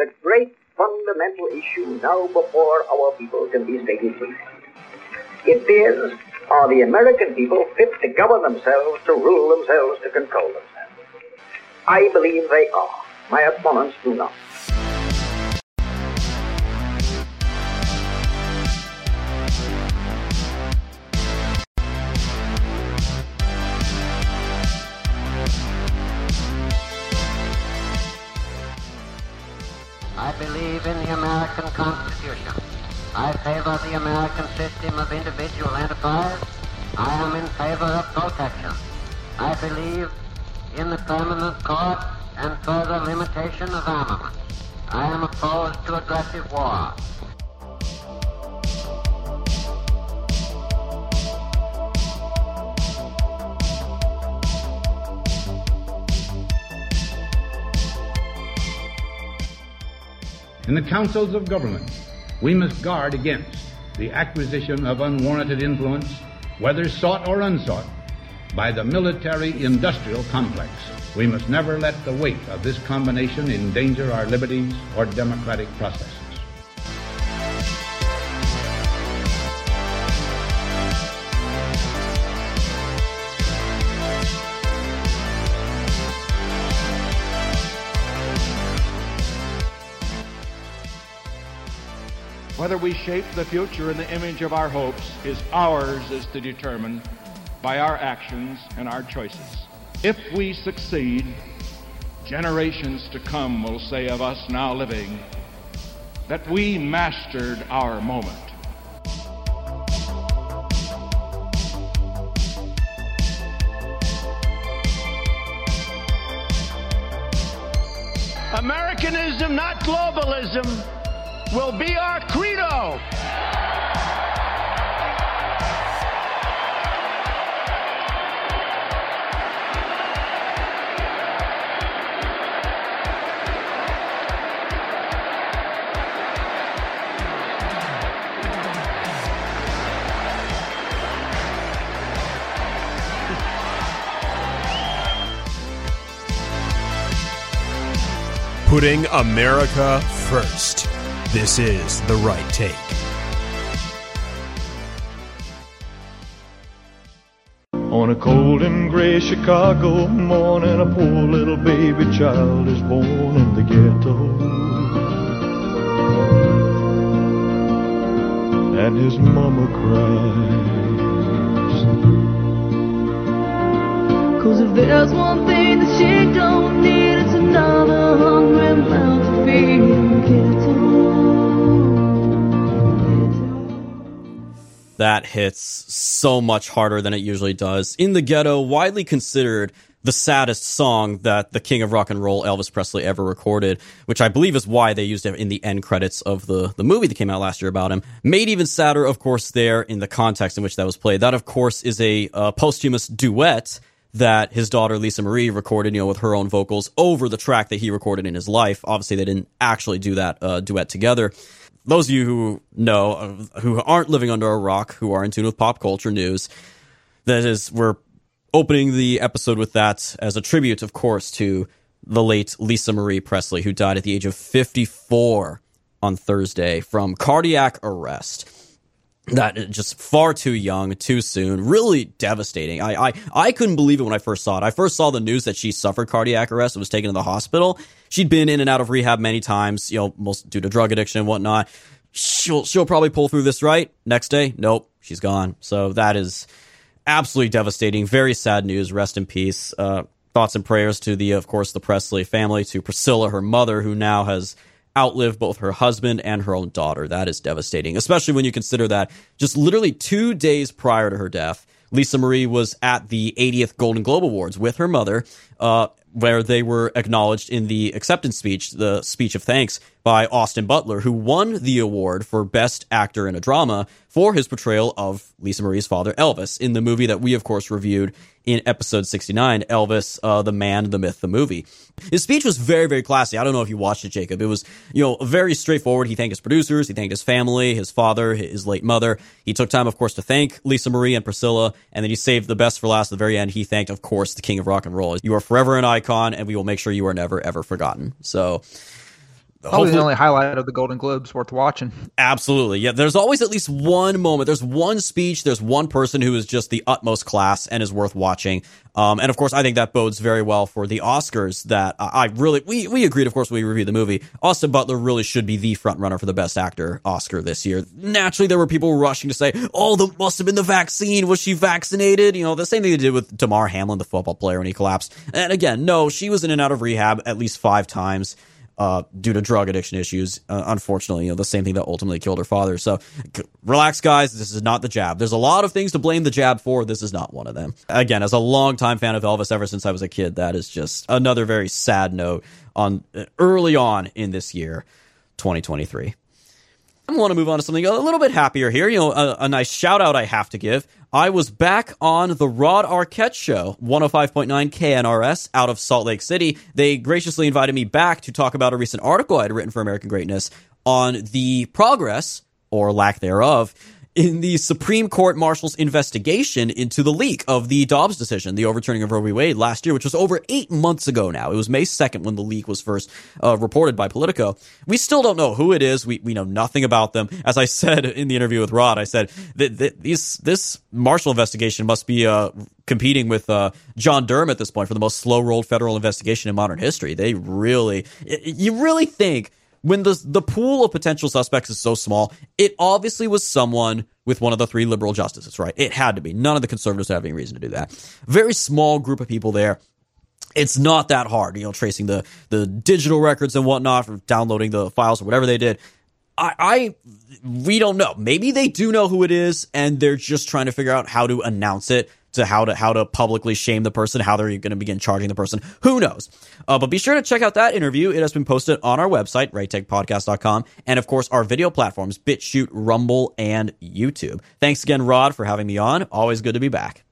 the great fundamental issue now before our people can be stated. It is, are the American people fit to govern themselves, to rule themselves, to control themselves? I believe they are. My opponents do not. American Constitution. I favor the American system of individual enterprise. I am in favor of protection. I believe in the permanent court and further limitation of armament. I am opposed to aggressive war. In the councils of government, we must guard against the acquisition of unwarranted influence, whether sought or unsought, by the military industrial complex. We must never let the weight of this combination endanger our liberties or democratic processes. Whether we shape the future in the image of our hopes is ours is to determine by our actions and our choices. If we succeed, generations to come will say of us now living that we mastered our moment. Americanism, not globalism, will be our credo. Putting America first. This is The Right Take. On a cold and gray Chicago morning, a poor little baby child is born in the ghetto. And his mama cries. Cause if there's one thing that she don't need, it's another hungry mouth That hits so much harder than it usually does. In the Ghetto, widely considered the saddest song that the king of rock and roll, Elvis Presley, ever recorded, which I believe is why they used it in the end credits of the, the movie that came out last year about him. Made even sadder, of course, there in the context in which that was played. That, of course, is a uh, posthumous duet that his daughter Lisa Marie recorded, you know, with her own vocals over the track that he recorded in his life. Obviously, they didn't actually do that uh, duet together. Those of you who know, uh, who aren't living under a rock, who are in tune with pop culture news, that is, we're opening the episode with that as a tribute, of course, to the late Lisa Marie Presley, who died at the age of 54 on Thursday from cardiac arrest that just far too young, too soon, really devastating. I, I, I couldn't believe it when I first saw it. I first saw the news that she suffered cardiac arrest and was taken to the hospital. She'd been in and out of rehab many times, you know, most due to drug addiction and whatnot. She'll, she'll probably pull through this, right? Next day, nope, she's gone. So that is absolutely devastating. Very sad news. Rest in peace. Uh, thoughts and prayers to the, of course, the Presley family, to Priscilla, her mother, who now has outlive both her husband and her own daughter. That is devastating, especially when you consider that just literally two days prior to her death, Lisa Marie was at the 80th Golden Globe Awards with her mother, uh, where they were acknowledged in the acceptance speech, the speech of thanks by Austin Butler, who won the award for Best Actor in a Drama for his portrayal of Lisa Marie's father, Elvis, in the movie that we, of course, reviewed in episode 69, Elvis, uh, the man, the myth, the movie. His speech was very, very classy. I don't know if you watched it, Jacob. It was, you know, very straightforward. He thanked his producers, he thanked his family, his father, his late mother. He took time, of course, to thank Lisa Marie and Priscilla, and then he saved the best for last at the very end. He thanked, of course, the king of rock and roll. You are forever an icon, and we will make sure you are never, ever forgotten. So, Probably the only highlight of the Golden Globes worth watching. Absolutely. Yeah. There's always at least one moment. There's one speech. There's one person who is just the utmost class and is worth watching. Um, and of course, I think that bodes very well for the Oscars that I really, we, we agreed, of course, when we reviewed the movie. Austin Butler really should be the front runner for the best actor Oscar this year. Naturally, there were people rushing to say, oh, that must have been the vaccine. Was she vaccinated? You know, the same thing they did with Damar Hamlin, the football player, when he collapsed. And again, no, she was in and out of rehab at least five times uh, due to drug addiction issues. Uh, unfortunately, you know, the same thing that ultimately killed her father. So c- relax, guys. This is not the jab. There's a lot of things to blame the jab for. This is not one of them. Again, as a longtime fan of Elvis ever since I was a kid, that is just another very sad note on uh, early on in this year, 2023. I want to move on to something a little bit happier here. You know, a, a, nice shout out I have to give. I was back on the Rod Arquette show, 105.9 KNRS out of Salt Lake City. They graciously invited me back to talk about a recent article I had written for American Greatness on the progress or lack thereof in the Supreme Court Marshal's investigation into the leak of the Dobbs decision, the overturning of Roe v. Wade last year, which was over eight months ago now. It was May 2nd when the leak was first uh, reported by Politico. We still don't know who it is. We, we know nothing about them. As I said in the interview with Rod, I said that, these, this Marshal investigation must be uh, competing with uh, John Durham at this point for the most slow rolled federal investigation in modern history. They really, you really think when the the pool of potential suspects is so small, it obviously was someone with one of the three liberal justices, right? It had to be. None of the conservatives have any reason to do that. Very small group of people there. It's not that hard, you know, tracing the the digital records and whatnot, for downloading the files or whatever they did. I, I, we don't know. Maybe they do know who it is, and they're just trying to figure out how to announce it to how to how to publicly shame the person, how they're going to begin charging the person. Who knows? Uh, but be sure to check out that interview. It has been posted on our website, righttakepodcast.com, and of course our video platforms, BitChute, Rumble, and YouTube. Thanks again, Rod, for having me on. Always good to be back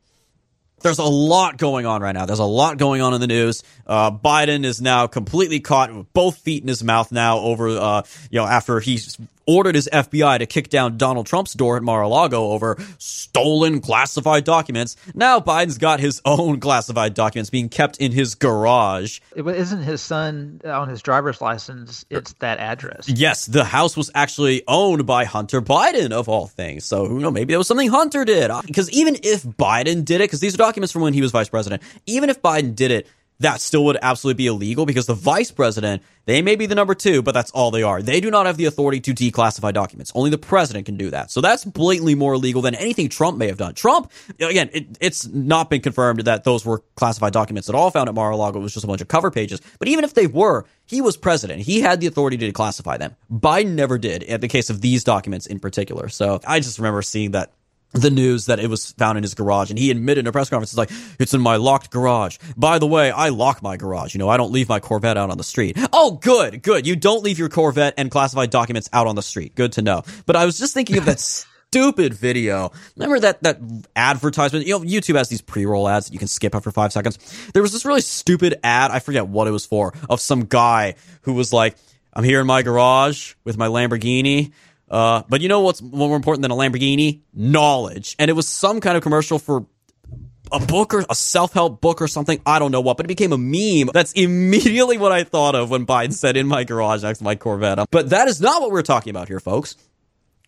there's a lot going on right now. There's a lot going on in the news. Uh, Biden is now completely caught with both feet in his mouth now over, uh, you know, after he's ordered his FBI to kick down Donald Trump's door at Mar-a-Lago over stolen classified documents. Now Biden's got his own classified documents being kept in his garage. It isn't his son on his driver's license. It's that address. Yes, the house was actually owned by Hunter Biden of all things. So who knows? Maybe it was something Hunter did. Because even if Biden did it, because these are documents from when he was vice president, even if Biden did it, that still would absolutely be illegal because the vice president, they may be the number two, but that's all they are. They do not have the authority to declassify documents. Only the president can do that. So that's blatantly more illegal than anything Trump may have done. Trump, again, it, it's not been confirmed that those were classified documents at all found at Mar-a-Lago. It was just a bunch of cover pages. But even if they were, he was president. He had the authority to declassify them. Biden never did in the case of these documents in particular. So I just remember seeing that the news that it was found in his garage and he admitted in a press conference it's like it's in my locked garage. By the way i lock my garage. You know i don't leave my corvette out on the street. Oh good good. You don't leave your corvette and classified documents out on the street. Good to know. But i was just thinking of that stupid video. Remember that that advertisement? You know youtube has these pre-roll ads that you can skip after five seconds. There was this really stupid ad i forget what it was for of some guy who was like i'm here in my garage with my lamborghini uh, but you know what's more important than a Lamborghini? Knowledge. And it was some kind of commercial for a book or a self-help book or something. I don't know what, but it became a meme. That's immediately what I thought of when Biden said in my garage next to my Corvette. But that is not what we're talking about here, folks.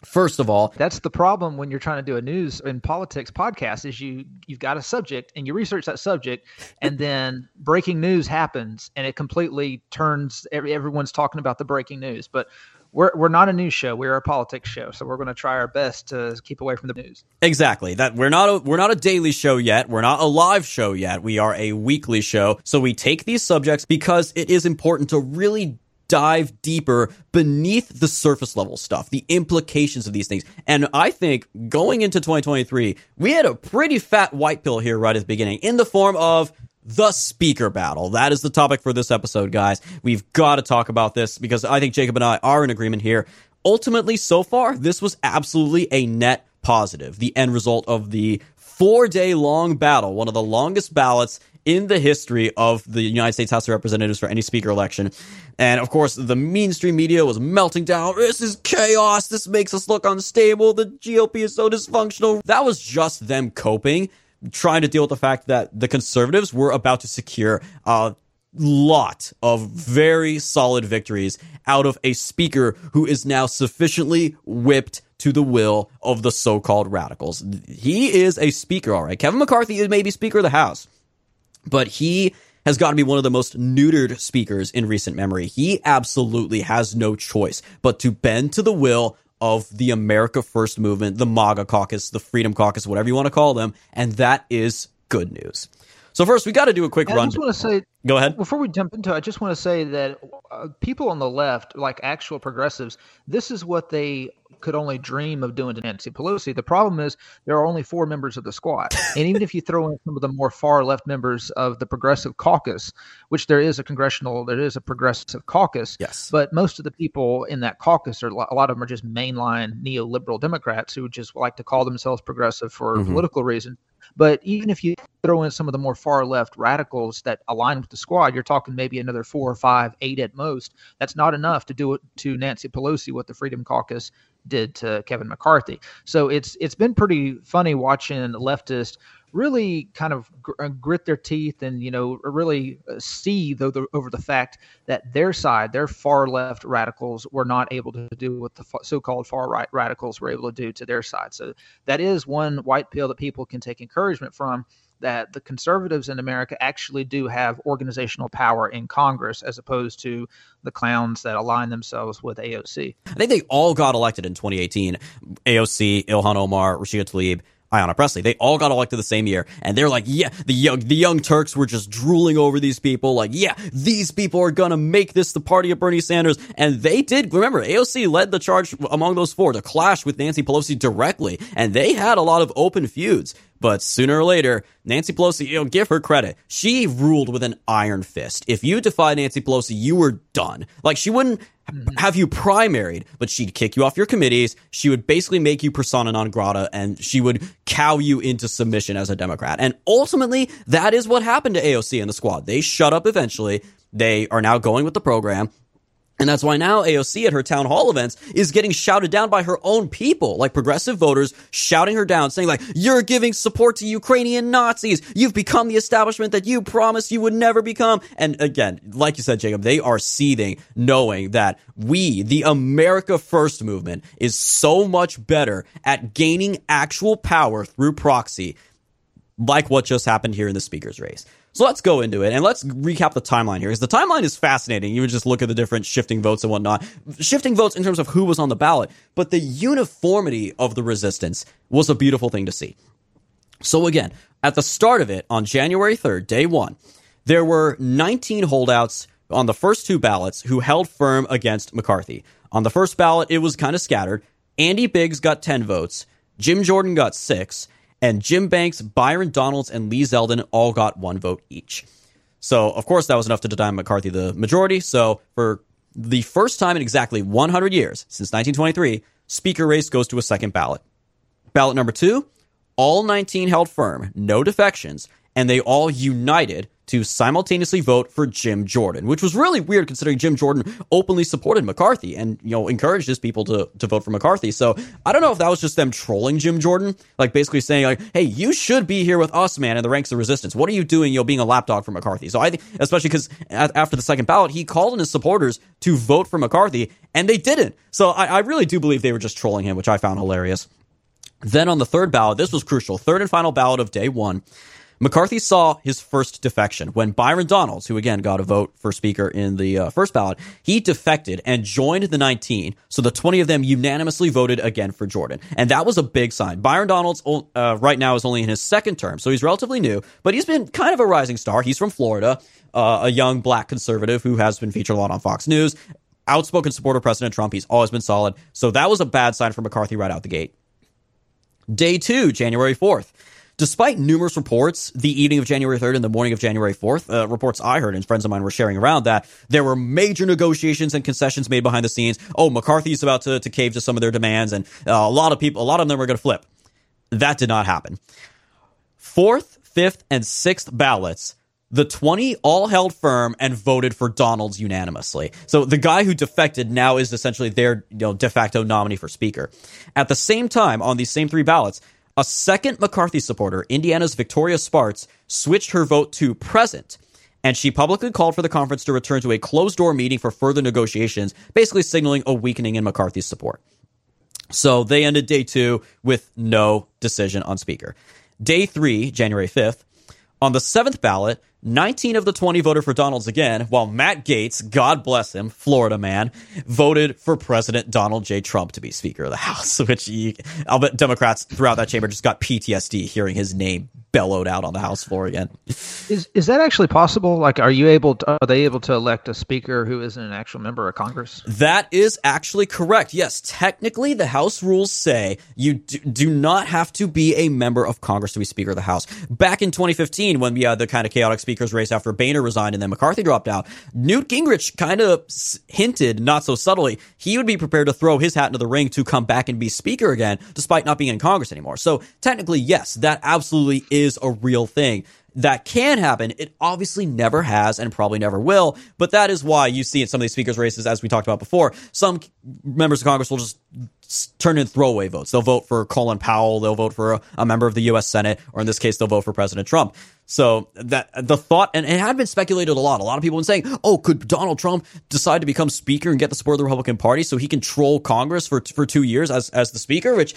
First of all, that's the problem when you're trying to do a news and politics podcast is you you've got a subject and you research that subject and then breaking news happens and it completely turns everyone's talking about the breaking news. But we're we're not a news show. We're a politics show. So we're going to try our best to keep away from the news. Exactly. That we're not a we're not a daily show yet. We're not a live show yet. We are a weekly show. So we take these subjects because it is important to really dive deeper beneath the surface level stuff, the implications of these things. And I think going into 2023, we had a pretty fat white pill here right at the beginning in the form of the speaker battle. That is the topic for this episode, guys. We've got to talk about this because I think Jacob and I are in agreement here. Ultimately, so far, this was absolutely a net positive. The end result of the four day long battle, one of the longest ballots in the history of the United States House of Representatives for any speaker election. And of course, the mainstream media was melting down. This is chaos. This makes us look unstable. The GOP is so dysfunctional. That was just them coping trying to deal with the fact that the conservatives were about to secure a lot of very solid victories out of a speaker who is now sufficiently whipped to the will of the so-called radicals. He is a speaker, all right. Kevin McCarthy is maybe Speaker of the House, but he has got to be one of the most neutered speakers in recent memory. He absolutely has no choice but to bend to the will of the America First movement, the MAGA caucus, the Freedom Caucus, whatever you want to call them, and that is good news. So first, we got to do a quick run. I just want to say, Go ahead. Before we jump into it, I just want to say that uh, people on the left, like actual progressives, this is what they could only dream of doing to Nancy Pelosi. The problem is there are only four members of the squad. And even if you throw in some of the more far left members of the progressive caucus, which there is a congressional, there is a progressive caucus. Yes. But most of the people in that caucus are a lot of them are just mainline neoliberal Democrats who just like to call themselves progressive for Mhm. political reasons. But even if you throw in some of the more far left radicals that align with the squad, you're talking maybe another four or five, eight at most. That's not enough to do it to Nancy Pelosi what the Freedom Caucus did to Kevin McCarthy. So it's it's been pretty funny watching leftists really kind of uh, grit their teeth and you know really uh, see though over the fact that their side, their far left radicals, were not able to do what the so-called far right radicals were able to do to their side. So that is one white pill that people can take encouragement from. That the conservatives in America actually do have organizational power in Congress, as opposed to the clowns that align themselves with AOC. I think they all got elected in 2018. AOC, Ilhan Omar, Rashida Tlaib, Ayanna Pressley. They all got elected the same year, and they're like, yeah, the young the young Turks were just drooling over these people. Like, yeah, these people are gonna make this the party of Bernie Sanders, and they did. Remember, AOC led the charge among those four to clash with Nancy Pelosi directly, and they had a lot of open feuds. But sooner or later, Nancy Pelosi, you know, give her credit. She ruled with an iron fist. If you defied Nancy Pelosi, you were done. Like she wouldn't mm-hmm. have you primaried, but she'd kick you off your committees. She would basically make you persona non grata and she would cow you into submission as a Democrat. And ultimately, that is what happened to AOC and the squad. They shut up eventually. They are now going with the program. And that's why now AOC at her town hall events is getting shouted down by her own people, like progressive voters shouting her down, saying like, you're giving support to Ukrainian Nazis. You've become the establishment that you promised you would never become. And again, like you said, Jacob, they are seething knowing that we, the America First movement, is so much better at gaining actual power through proxy like what just happened here in the speaker's race. So let's go into it and let's recap the timeline here because the timeline is fascinating. You would just look at the different shifting votes and whatnot, shifting votes in terms of who was on the ballot, but the uniformity of the resistance was a beautiful thing to see. So again, at the start of it on January 3rd, day one, there were 19 holdouts on the first two ballots who held firm against McCarthy. On the first ballot, it was kind of scattered. Andy Biggs got 10 votes, Jim Jordan got six, and Jim Banks, Byron Donalds, and Lee Zeldin all got one vote each. So, of course, that was enough to deny McCarthy the majority. So, for the first time in exactly 100 years, since 1923, Speaker race goes to a second ballot. Ballot number two, all 19 held firm, no defections, and they all united to simultaneously vote for Jim Jordan, which was really weird considering Jim Jordan openly supported McCarthy and, you know, encouraged his people to, to vote for McCarthy. So I don't know if that was just them trolling Jim Jordan, like basically saying like, hey, you should be here with us, man, in the ranks of resistance. What are you doing, you know, being a lapdog for McCarthy? So I think, especially because after the second ballot, he called on his supporters to vote for McCarthy and they didn't. So I, I really do believe they were just trolling him, which I found hilarious. Then on the third ballot, this was crucial, third and final ballot of day one. McCarthy saw his first defection when Byron Donalds, who again got a vote for speaker in the uh, first ballot, he defected and joined the 19. So the 20 of them unanimously voted again for Jordan. And that was a big sign. Byron Donalds uh, right now is only in his second term, so he's relatively new, but he's been kind of a rising star. He's from Florida, uh, a young black conservative who has been featured a lot on Fox News. Outspoken supporter of President Trump. He's always been solid. So that was a bad sign for McCarthy right out the gate. Day two, January 4th. Despite numerous reports, the evening of January 3rd and the morning of January 4th, uh, reports I heard and friends of mine were sharing around that there were major negotiations and concessions made behind the scenes. Oh, McCarthy's about to, to cave to some of their demands, and uh, a lot of people, a lot of them were going to flip. That did not happen. Fourth, fifth, and sixth ballots the 20 all held firm and voted for Donalds unanimously. So the guy who defected now is essentially their you know, de facto nominee for speaker. At the same time, on these same three ballots, a second McCarthy supporter, Indiana's Victoria Spartz, switched her vote to present. And she publicly called for the conference to return to a closed door meeting for further negotiations, basically signaling a weakening in McCarthy's support. So they ended day two with no decision on Speaker. Day three, January 5th, on the seventh ballot, 19 of the 20 voted for Donalds again, while Matt Gaetz, God bless him, Florida man, voted for President Donald J. Trump to be Speaker of the House, which he, I'll bet Democrats throughout that chamber just got PTSD hearing his name bellowed out on the House floor again. Is is that actually possible? Like, are you able? To, are they able to elect a speaker who isn't an actual member of Congress? That is actually correct. Yes, technically, the House rules say you do, do not have to be a member of Congress to be Speaker of the House. Back in 2015, when we had the kind of chaotic speakers race after Boehner resigned and then McCarthy dropped out, Newt Gingrich kind of hinted, not so subtly, he would be prepared to throw his hat into the ring to come back and be Speaker again, despite not being in Congress anymore. So technically, yes, that absolutely is a real thing that can happen. It obviously never has and probably never will, but that is why you see in some of these speakers races, as we talked about before, some members of Congress will just turn in throwaway votes. They'll vote for Colin Powell. They'll vote for a, a member of the U.S. Senate, or in this case, they'll vote for President Trump. So that the thought, and it had been speculated a lot. A lot of people been saying, "Oh, could Donald Trump decide to become Speaker and get the support of the Republican Party so he can troll Congress for for two years as as the Speaker?" Which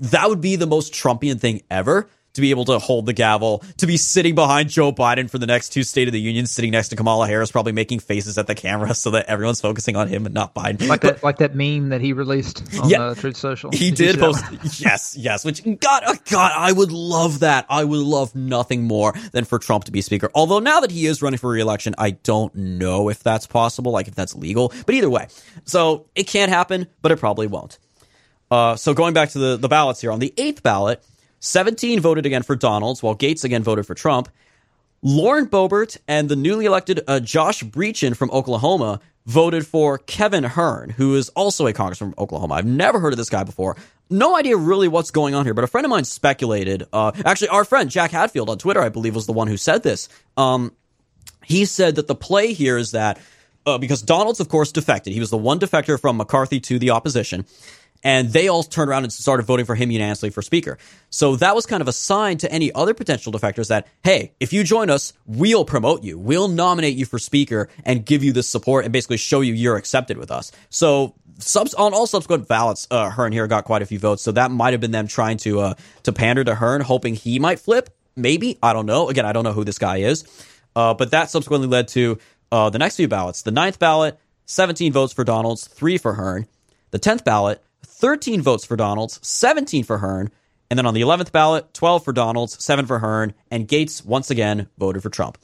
that would be the most Trumpian thing ever to be able to hold the gavel, to be sitting behind Joe Biden for the next two State of the Union, sitting next to Kamala Harris, probably making faces at the camera so that everyone's focusing on him and not Biden. Like that, like that meme that he released on Yeah. uh, Truth Social. He you did post, yes, yes. Which God, oh God, I would love that. I would love nothing more than for Trump to be speaker. Although now that he is running for reelection, I don't know if that's possible, like if that's legal. But either way, so it can't happen, but it probably won't. Uh, so going back to the the ballots here on the eighth ballot, seventeen voted again for Donalds, while Gaetz again voted for Trump. Lauren Boebert and the newly elected uh, Josh Brecheen from Oklahoma voted for Kevin Hern, who is also a congressman from Oklahoma. I've never heard of this guy before. No idea really what's going on here, but a friend of mine speculated. Uh, actually, our friend Jack Hadfield on Twitter, I believe, was the one who said this. Um, he said that the play here is that uh, because Donalds, of course, defected. He was the one defector from McCarthy to the opposition. And they all turned around and started voting for him unanimously for speaker. So that was kind of a sign to any other potential defectors that, hey, if you join us, we'll promote you. We'll nominate you for speaker and give you this support and basically show you you're accepted with us. So subs on all subsequent ballots, uh, Hern here got quite a few votes. So that might have been them trying to, uh, to pander to Hern, hoping he might flip. Maybe. I don't know. Again, I don't know who this guy is. Uh, but that subsequently led to uh, the next few ballots. The ninth ballot, 17 votes for Donalds, three for Hern. The 10th ballot, 13 votes for Donalds, 17 for Hern. And then on the 11th ballot, 12 for Donalds, 7 for Hern. And Gaetz, once again, voted for Trump.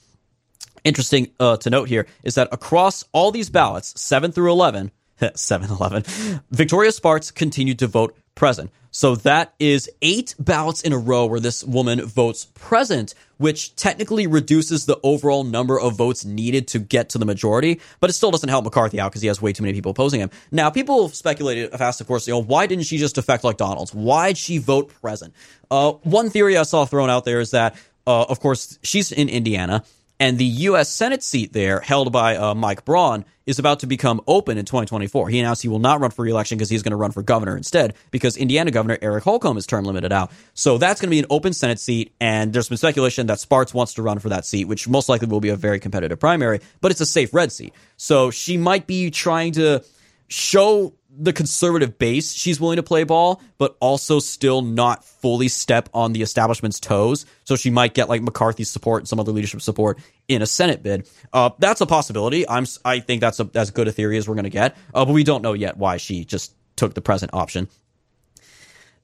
Interesting uh, to note here is that across all these ballots, 7 through 11, 7 11, Victoria Spartz continued to vote present. So that is eight ballots in a row where this woman votes present, which technically reduces the overall number of votes needed to get to the majority, but it still doesn't help McCarthy out because he has way too many people opposing him. Now, people speculated, asked, of course, you know, why didn't she just defect like Donalds? Why'd she vote present? Uh, one theory I saw thrown out there is that, uh, of course, she's in Indiana and the U.S. Senate seat there, held by uh, Mike Braun, is about to become open in 2024. He announced he will not run for reelection because he's going to run for governor instead, because Indiana Governor Eric Holcomb is term limited out. So that's going to be an open Senate seat, and there's been speculation that Spartz wants to run for that seat, which most likely will be a very competitive primary, but it's a safe red seat. So she might be trying to show the conservative base she's willing to play ball, but also still not fully step on the establishment's toes. So she might get like McCarthy's support and some other leadership support in a Senate bid. Uh, that's a possibility. I'm I think that's a, as good a theory as we're going to get. Uh, but we don't know yet why she just took the present option.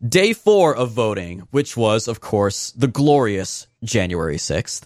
Day four of voting, which was, of course, the glorious January 6th.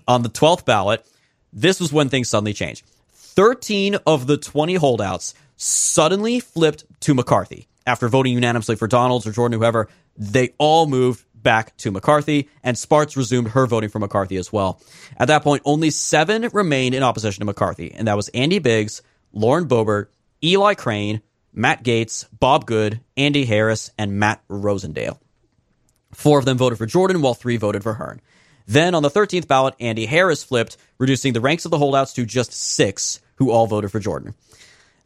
On the 12th ballot, this was when things suddenly changed. 13 of the 20 holdouts suddenly flipped to McCarthy. After voting unanimously for Donalds or Jordan, whoever, they all moved back to McCarthy, and Spartz resumed her voting for McCarthy as well. At that point, only seven remained in opposition to McCarthy, and that was Andy Biggs, Lauren Boebert, Eli Crane, Matt Gaetz, Bob Good, Andy Harris, and Matt Rosendale. Four of them voted for Jordan, while three voted for Hern. Then on the 13th ballot, Andy Harris flipped, reducing the ranks of the holdouts to just six who all voted for Jordan.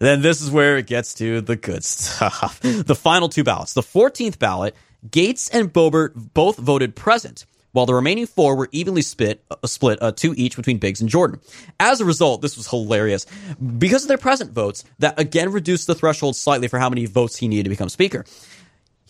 Then this is where it gets to the good stuff. the final two ballots. The 14th ballot, Gaetz and Boebert both voted present, while the remaining four were evenly split, uh, split uh, two each between Biggs and Jordan. As a result, this was hilarious. Because of their present votes, that again reduced the threshold slightly for how many votes he needed to become Speaker.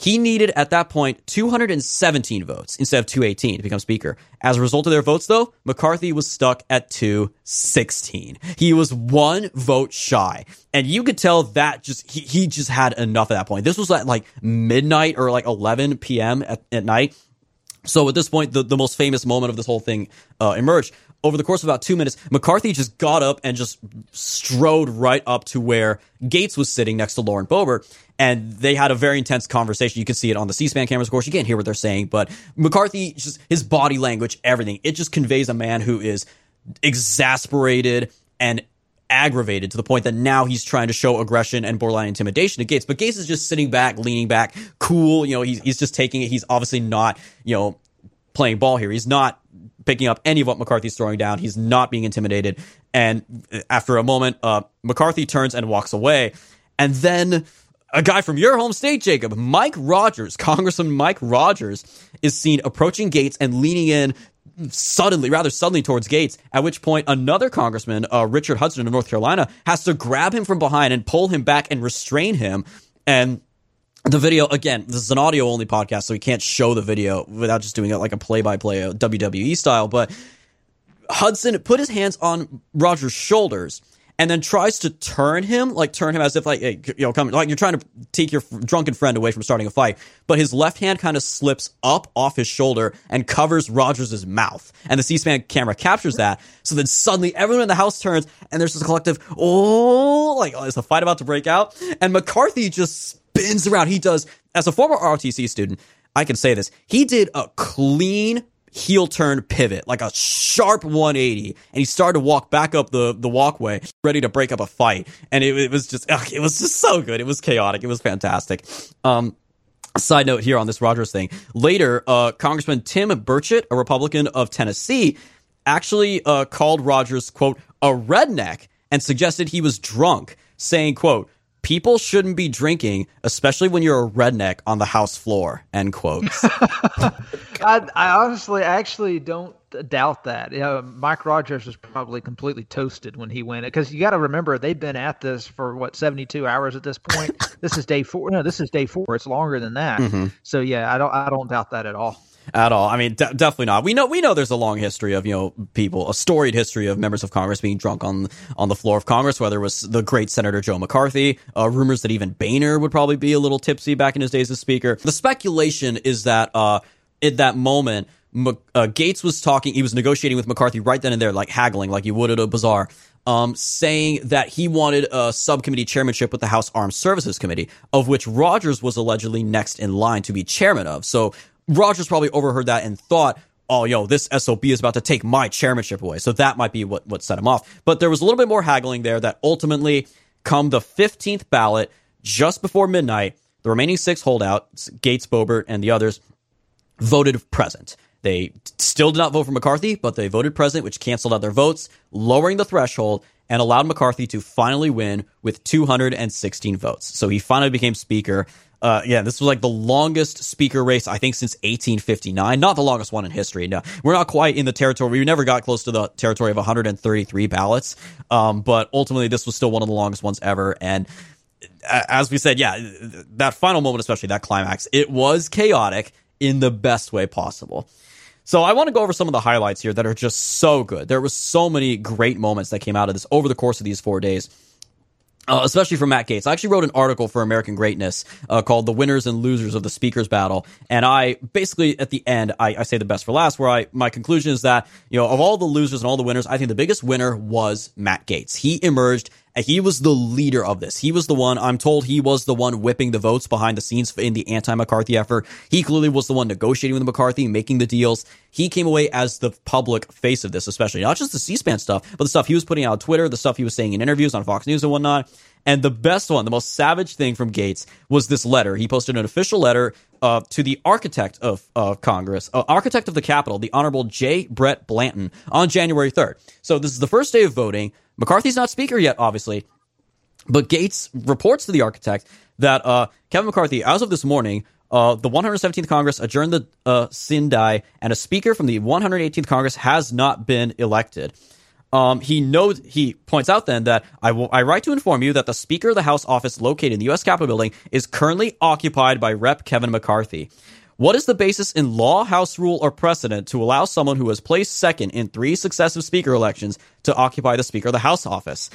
He needed at that point 217 votes instead of 218 to become speaker. As a result of their votes, though, McCarthy was stuck at 216. He was one vote shy. And you could tell that just, he, he just had enough at that point. This was at like midnight or like 11 p.m. at, at night. So at this point, the, the most famous moment of this whole thing uh, emerged. Over the course of about two minutes, McCarthy just got up and just strode right up to where Gaetz was sitting next to Lauren Boebert. And they had a very intense conversation. You can see it on the C-SPAN cameras, of course. You can't hear what they're saying, but McCarthy, just his body language, everything, it just conveys a man who is exasperated and aggravated to the point that now he's trying to show aggression and borderline intimidation to Gaetz. But Gaetz is just sitting back, leaning back, cool. You know, he's, he's just taking it. He's obviously not, you know, playing ball here. He's not picking up any of what McCarthy's throwing down. He's not being intimidated. And after a moment, uh, McCarthy turns and walks away. And then a guy from your home state, Jacob, Mike Rogers, Congressman Mike Rogers, is seen approaching Gaetz and leaning in suddenly, rather suddenly towards Gaetz. at which point another congressman, uh, Richard Hudson of North Carolina, has to grab him from behind and pull him back and restrain him. And the video, again, this is an audio only podcast, so we can't show the video without just doing it like a play by play, WWE style. But Hudson put his hands on Rogers' shoulders and then tries to turn him, like turn him as if like, hey, you know, come, like you're trying to take your drunken friend away from starting a fight. But his left hand kind of slips up off his shoulder and covers Rogers' mouth. And the C-SPAN camera captures that. So then suddenly everyone in the house turns and there's this collective, oh, like oh, there's a fight about to break out. And McCarthy just spins around. He does, as a former ROTC student, I can say this. He did a clean heel turn pivot, like a sharp 180, and he started to walk back up the, the walkway, ready to break up a fight. And it, it was just, ugh, it was just so good. It was chaotic. It was fantastic. Um, Side note here on this Rogers thing. Later, uh, Congressman Tim Burchett, a Republican of Tennessee, actually uh, called Rogers, quote, a redneck and suggested he was drunk, saying, quote, people shouldn't be drinking, especially when you're a redneck on the house floor. End quote. I, I honestly actually don't doubt that. You know, Mike Rogers was probably completely toasted when he went because you got to remember they've been at this for what 72 hours at this point. this is day four. No, this is day four. It's longer than that. Mm-hmm. So yeah, I don't I don't doubt that at all at all. I mean, de- definitely not. We know we know there's a long history of you know people, a storied history of members of Congress being drunk on on the floor of Congress. Whether it was the great Senator Joe McCarthy, uh, rumors that even Boehner would probably be a little tipsy back in his days as Speaker. The speculation is that uh, at that moment. uh, Gaetz was talking. He was negotiating with McCarthy right then and there, like haggling, like you would at a bazaar, um, saying that he wanted a subcommittee chairmanship with the House Armed Services Committee, of which Rogers was allegedly next in line to be chairman of. So Rogers probably overheard that and thought, oh, yo, this SOB is about to take my chairmanship away. So that might be what, what set him off. But there was a little bit more haggling there that ultimately, come the 15th ballot, just before midnight, the remaining six holdouts, Gaetz, Boebert, and the others, voted present. They still did not vote for McCarthy, but they voted present, which canceled out their votes, lowering the threshold and allowed McCarthy to finally win with 216 votes. So he finally became Speaker. Uh, yeah, this was like the longest speaker race, I think, since 1859. Not the longest one in history. No, we're not quite in the territory. We never got close to the territory of 133 ballots. Um, but ultimately, this was still one of the longest ones ever. And as we said, yeah, that final moment, especially that climax, it was chaotic in the best way possible. So I want to go over some of the highlights here that are just so good. There was so many great moments that came out of this over the course of these four days. Uh, especially for Matt Gaetz. I actually wrote an article for American Greatness uh, called "The Winners and Losers of the Speakers Battle," and I basically at the end I, I, say the best for last. Where I my conclusion is that you know of all the losers and all the winners, I think the biggest winner was Matt Gaetz. He emerged he was the leader of this. He was the one, I'm told he was the one whipping the votes behind the scenes in the anti McCarthy effort. He clearly was the one negotiating with McCarthy, making the deals. He came away as the public face of this, especially not just the C SPAN stuff, but the stuff he was putting out on Twitter, the stuff he was saying in interviews on Fox News and whatnot. And the best one, the most savage thing from Gaetz was this letter. He posted an official letter uh, to the architect of uh, Congress, uh, architect of the Capitol, the Honorable J. Brett Blanton, on January 3rd. So this is the first day of voting. McCarthy's not speaker yet, obviously, but Gaetz reports to the architect that uh, Kevin McCarthy, as of this morning, Uh, the 117th Congress adjourned the uh, sine die, and a speaker from the 118th Congress has not been elected. Um, he knows. He points out then that I will. I write to inform you that the Speaker of the House office located in the U.S. Capitol building is currently occupied by Rep. Kevin McCarthy. What is the basis in law, House rule, or precedent to allow someone who has placed second in three successive Speaker elections to occupy the Speaker of the House office?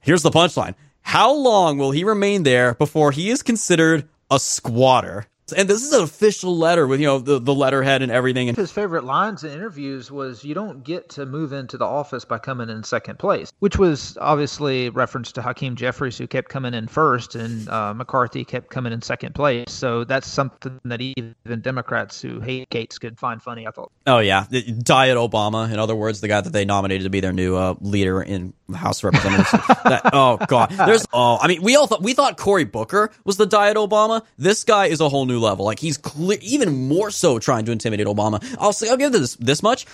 Here's the punchline: How long will he remain there before he is considered a squatter? And this is an official letter with you know the, the letterhead and everything. And His favorite lines in interviews was, "You don't get to move into the office by coming in second place," which was obviously reference to Hakeem Jeffries, who kept coming in first, and uh, McCarthy kept coming in second place. So that's something that even Democrats who hate Gaetz could find funny. I thought. Oh yeah, Diet Obama. In other words, the guy that they nominated to be their new uh, leader in the House of Representatives. that, oh god, there's. Oh, I mean, we all thought we thought Cory Booker was the Diet Obama. This guy is a whole new level. Like he's clear, even more so trying to intimidate Obama. I'll say, I'll give this this much.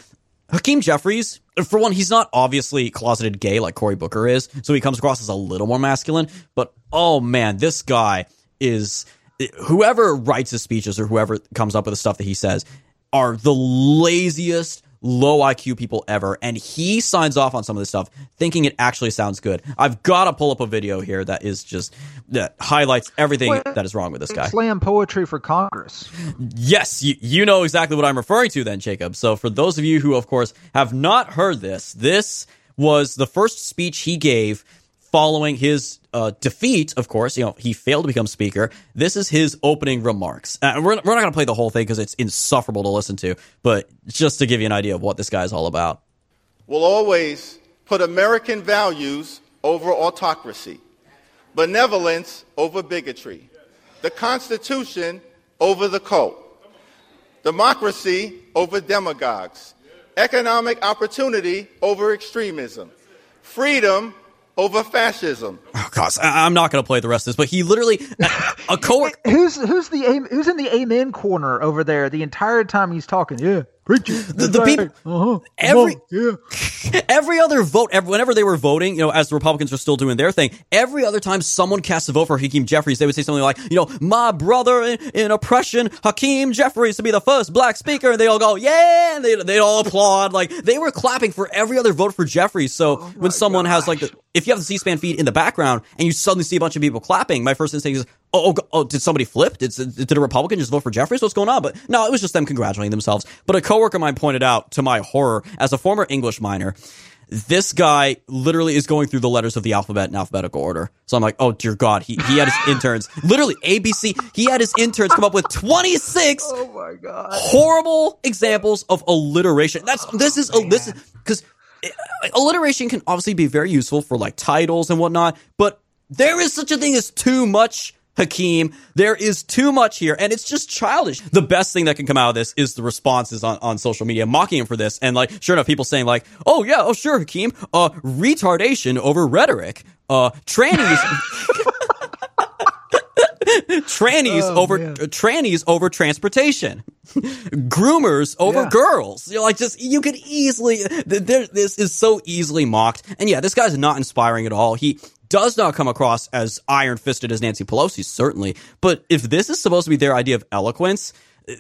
Hakeem Jeffries, for one, he's not obviously closeted gay like Cory Booker is, so he comes across as a little more masculine. But oh man, this guy is whoever writes his speeches or whoever comes up with the stuff that he says are the laziest low IQ people ever. And he signs off on some of this stuff thinking it actually sounds good. I've got to pull up a video here that is just, that highlights everything Well, that is wrong with this guy. Slam poetry for Congress. Yes, you, you know exactly what I'm referring to then, Jacob. So for those of you who, of course, have not heard this, this was the first speech he gave following his uh, defeat, of course, you know, he failed to become speaker. This is his opening remarks. Uh, we're, we're not going to play the whole thing because it's insufferable to listen to, but just to give you an idea of what this guy's all about. We'll always put American values over autocracy, benevolence over bigotry, the Constitution over the cult, democracy over demagogues, economic opportunity over extremism, freedom over fascism. Oh, gosh, I, I'm not going to play the rest of this, but he literally, a coworker. Who's who's the who's in the amen corner over there the entire time he's talking? Yeah, preach it. The, the people, Uh-huh. every yeah. every other vote, every, whenever they were voting, you know, as the Republicans were still doing their thing, every other time someone cast a vote for Hakeem Jeffries, they would say something like, you know, my brother in, in oppression, Hakeem Jeffries, to be the first black speaker, and they all go, yeah, and they they all applaud, like they were clapping for every other vote for Jeffries. So when someone has like, the, if you have the C-SPAN feed in the background and you suddenly see a bunch of people clapping, my first instinct is, oh, oh, oh did somebody flip? Did did a Republican just vote for Jeffries? What's going on? But no, it was just them congratulating themselves. But a coworker of mine pointed out, to my horror, as a former English minor this guy literally is going through the letters of the alphabet in alphabetical order. So I'm like, oh dear God, he, he had his interns, literally ABC, he had his interns come up with 26 Oh my god. horrible examples of alliteration. That's, this is, a this is, cause uh, alliteration can obviously be very useful for like titles and whatnot, but there is such a thing as too much Hakeem. There is too much here, and it's just childish. The best thing that can come out of this is the responses on, on social media mocking him for this, and like, sure enough, people saying like, "Oh yeah, oh sure, Hakeem, uh, retardation over rhetoric, uh, trannies." trannies Oh, over man. uh, trannies over transportation groomers over Yeah. girls you know, like just you could easily there, this is so easily mocked and yeah this guy's not inspiring at all he does not come across as iron-fisted as nancy pelosi certainly but if this is supposed to be their idea of eloquence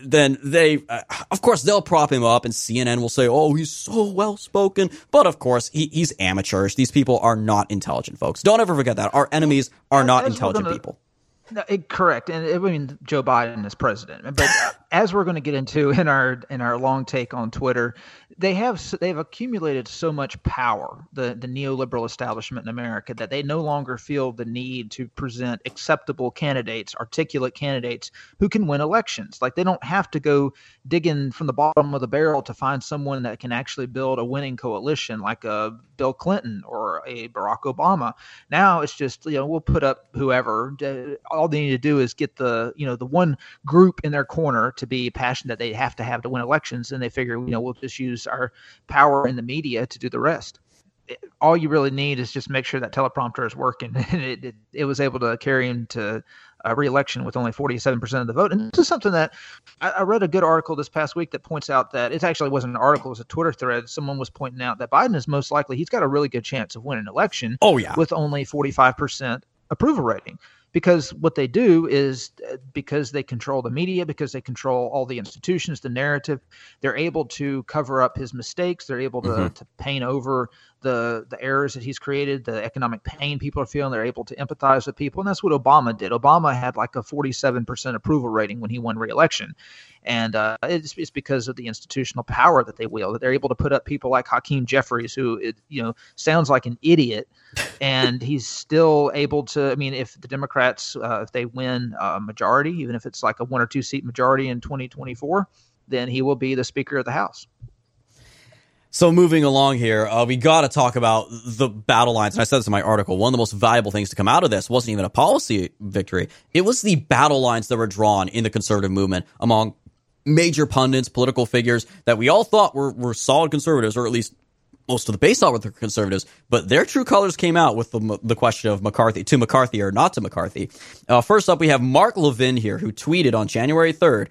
then they, uh, of course, they'll prop him up, and CNN will say, "Oh, he's so well spoken." But of course, he, he's amateurish. These people are not intelligent, folks. Don't ever forget that. Our enemies are not intelligent people. No, it, correct, and I mean Joe Biden is president. But uh, as we're going to get into in our in our long take on Twitter, they have they've accumulated so much power, the the neoliberal establishment in America, that they no longer feel the need to present acceptable candidates, articulate candidates who can win elections. Like they don't have to go digging from the bottom of the barrel to find someone that can actually build a winning coalition, like a Bill Clinton or a Barack Obama. Now it's just you know we'll put up whoever. uh, All they need to do is get the you know the one group in their corner to be passionate that they have to have to win elections, and they figure you know we'll just use our power in the media to do the rest. It- all you really need is just make sure that teleprompter is working, and it, it, it was able to carry him to a re-election with only 47% of the vote. And this is something that I, I read a good article this past week that points out that it actually wasn't an article, it was a Twitter thread. Someone was pointing out that Biden is most likely, he's got a really good chance of winning an election Oh yeah. with only 45% approval rating because what they do is uh, because they control the media, because they control all the institutions, the narrative, they're able to cover up his mistakes. They're able to, Mhm. to paint over the the errors that he's created, the economic pain people are feeling. They're able to empathize with people, and that's what Obama did. Obama had like a 47% approval rating when he won re-election, and uh, it's, it's because of the institutional power that they wield. That they're able to put up people like Hakeem Jeffries, who it, you know sounds like an idiot, and he's still able to. I mean, if the Democrats, uh, if they win a majority, even if it's like a one or two seat majority in 2024, then he will be the Speaker of the House. So moving along here, uh, we got to talk about the battle lines. And I said this in my article. One of the most valuable things to come out of this wasn't even a policy victory. It was the battle lines that were drawn in the conservative movement among major pundits, political figures that we all thought were, were solid conservatives, or at least most of the base thought were conservatives. But their true colors came out with the, the question of McCarthy, to McCarthy or not to McCarthy. Uh, first up, we have Mark Levin here, who tweeted on January 3rd,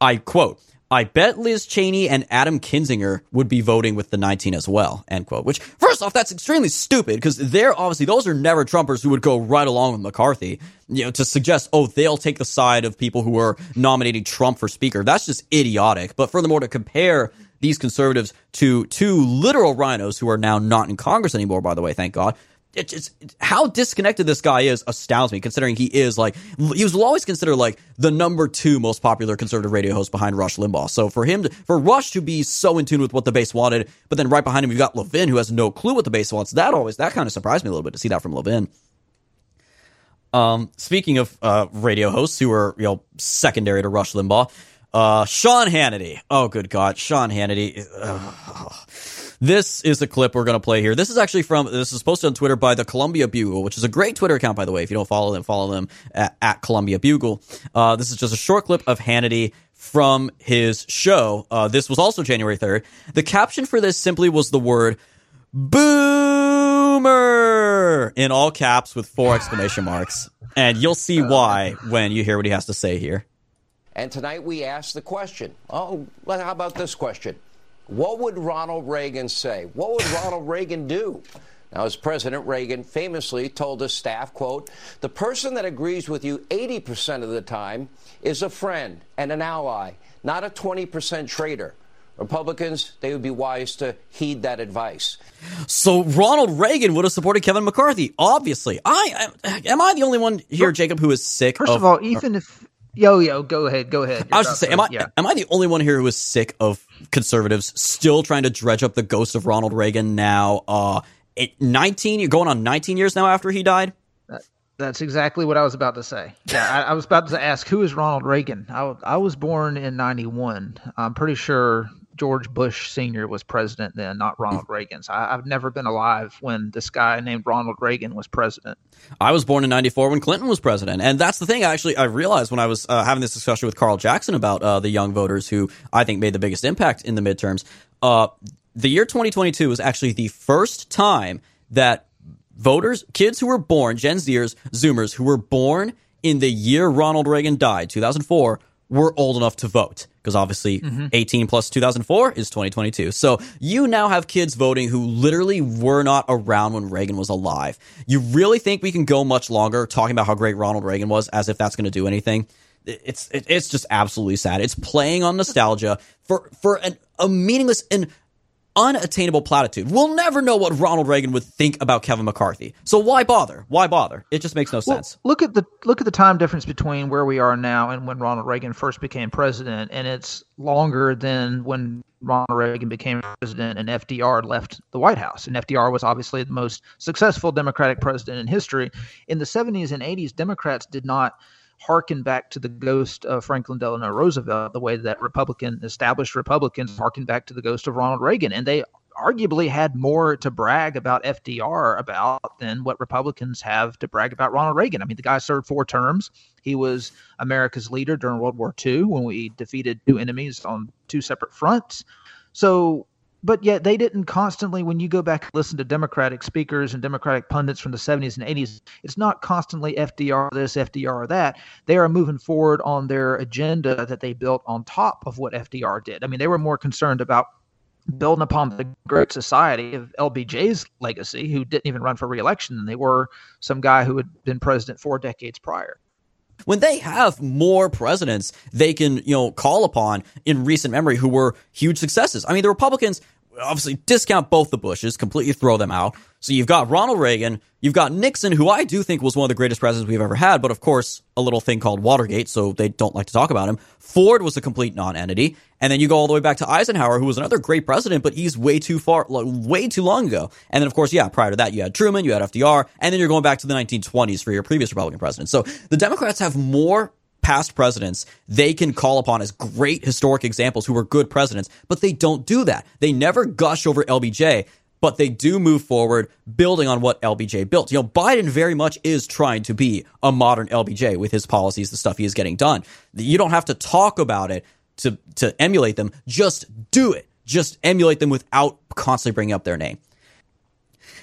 I quote, I bet Liz Cheney and Adam Kinzinger would be voting with the 19 as well, end quote. Which, first off, that's extremely stupid because they're obviously, those are never Trumpers who would go right along with McCarthy. You know, to suggest, oh, they'll take the side of people who are nominating Trump for speaker. That's just idiotic. But furthermore, to compare these conservatives to two literal rhinos who are now not in Congress anymore, by the way, thank God. It's, it's, how disconnected this guy is astounds me, considering he is like he was always considered like the number two most popular conservative radio host behind Rush Limbaugh. So for him, to, for Rush to be so in tune with what the base wanted, but then right behind him you got Levin who has no clue what the base wants. That always that kind of surprised me a little bit to see that from Levin. Um, speaking of uh, radio hosts who are you know secondary to Rush Limbaugh, uh, Sean Hannity. Oh, good God, Sean Hannity. Ugh. This is a clip we're going to play here. This is actually from, this is posted on Twitter by the Columbia Bugle, which is a great Twitter account, by the way. If you don't follow them, follow them at, at Columbia Bugle. Uh, this is just a short clip of Hannity from his show. Uh, this was also January 3rd. The caption for this simply was the word boomer in all caps with four exclamation marks. And you'll see why when you hear what he has to say here. And tonight we ask the question oh, how about this question? What would Ronald Reagan say? What would Ronald Reagan do? Now, as President Reagan famously told his staff, quote, the person that agrees with you 80% of the time is a friend and an ally, not a 20% traitor. Republicans, they would be wise to heed that advice. So Ronald Reagan would have supported Kevin McCarthy. Obviously, I am I the only one here, Jacob, who is sick. First of, all, even if yo yo, go ahead, go ahead. I was just saying, am I yeah. am I the only one here who is sick of conservatives still trying to dredge up the ghost of Ronald Reagan now? Uh, it, nineteen, you're going on nineteen years now after he died. That's exactly what I was about to say. Yeah, I, I was about to ask who is Ronald Reagan. I, I was born in '91. I'm pretty sure George Bush Sr. was president then, not Ronald Reagan. So I, I've never been alive when this guy named Ronald Reagan was president. I was born in '94 when Clinton was president, and that's the thing. I actually I realized when I was uh, having this discussion with Carl Jackson about uh, the young voters who I think made the biggest impact in the midterms. Uh, the year 2022 was actually the first time that voters, kids who were born, Gen Zers, Zoomers, who were born in the year Ronald Reagan died, 2004, were old enough to vote. Because obviously, Mhm. 18 plus 2004 is 2022. So you now have kids voting who literally were not around when Reagan was alive. You really think we can go much longer talking about how great Ronald Reagan was as if that's going to do anything? It's it's just absolutely sad. It's playing on nostalgia for for an, a meaningless and unattainable platitude. We'll never know what Ronald Reagan would think about Kevin McCarthy. So why bother? Why bother? It just makes no Well, sense. look at the look at the time difference between where we are now and when Ronald Reagan first became president, and it's longer than when Ronald Reagan became president and FDR left the White House. And FDR was obviously the most successful Democratic president in history. In the 70s and 80s, Democrats did not harken back to the ghost of Franklin Delano Roosevelt the way that Republican established Republicans harken back to the ghost of Ronald Reagan, and they arguably had more to brag about FDR about than what Republicans have to brag about Ronald Reagan. I mean, the guy served four terms. He was America's leader during World War II when we defeated two enemies on two separate fronts. So, but yet they didn't constantly, when you go back and listen to Democratic speakers and Democratic pundits from the 70s and 80s, it's not constantly FDR this, FDR that. They are moving forward on their agenda that they built on top of what FDR did. I mean, they were more concerned about building upon the great society of LBJ's legacy, who didn't even run for reelection than they were some guy who had been president four decades prior when they have more presidents they can you know call upon in recent memory who were huge successes i mean the republicans obviously discount both the Bushes, completely throw them out. So you've got Ronald Reagan, you've got Nixon, who I do think was one of the greatest presidents we've ever had, but of course, a little thing called Watergate, so they don't like to talk about him. Ford was a complete non-entity. And then you go all the way back to Eisenhower, who was another great president, but he's way too far, like, way too long ago. And then, of course, yeah, prior to that, you had Truman, you had FDR, and then you're going back to the 1920s for your previous Republican president. So the Democrats have more past presidents they can call upon as great historic examples who were good presidents, but they don't do that. They never gush over LBJ, but they do move forward building on what LBJ built. You know, Biden very much is trying to be a modern LBJ with his policies, the stuff he is getting done. You don't have to talk about it to, to emulate them. Just do it. Just emulate them without constantly bringing up their name.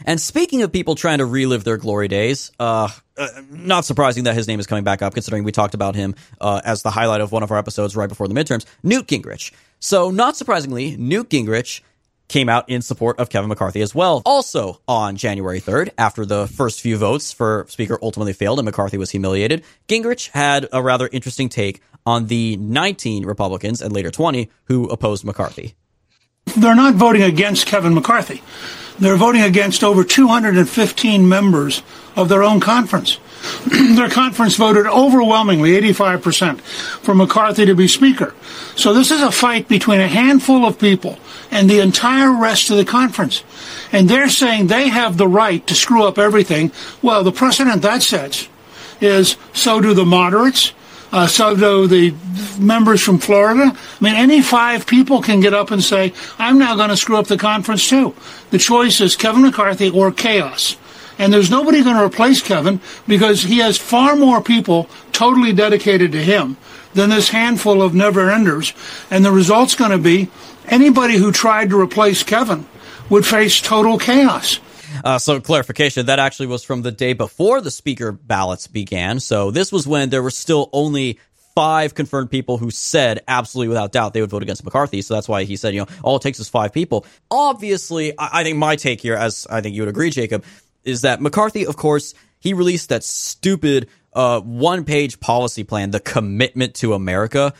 And speaking of people trying to relive their glory days, uh, uh, not surprising that his name is coming back up, considering we talked about him uh, as the highlight of one of our episodes right before the midterms. Newt Gingrich. So, not surprisingly, Newt Gingrich came out in support of Kevin McCarthy as well. Also on January 3rd, after the first few votes for Speaker ultimately failed and McCarthy was humiliated, Gingrich had a rather interesting take on the 19 Republicans and later 20 who opposed McCarthy. They're not voting against Kevin McCarthy. They're voting against over 215 members of their own conference. their conference voted overwhelmingly, 85%, for McCarthy to be Speaker. So this is a fight between a handful of people and the entire rest of the conference. And they're saying they have the right to screw up everything. Well, the precedent that sets is so do the moderates, uh, so do the members from Florida. I mean, any five people can get up and say, I'm now going to screw up the conference too. The choice is Kevin McCarthy or chaos. And there's nobody going to replace Kevin because he has far more people totally dedicated to him than this handful of never enders. And the result's going to be anybody who tried to replace Kevin would face total chaos. Uh, so clarification, that actually was from the day before the speaker ballots began. So this was when there were still only five confirmed people who said absolutely without doubt they would vote against McCarthy. So that's why he said, you know, all it takes is five people. Obviously, I, I think my take here, as I think you would agree, Jacob, is that McCarthy, of course, he released that stupid uh, one page policy plan, the commitment to America,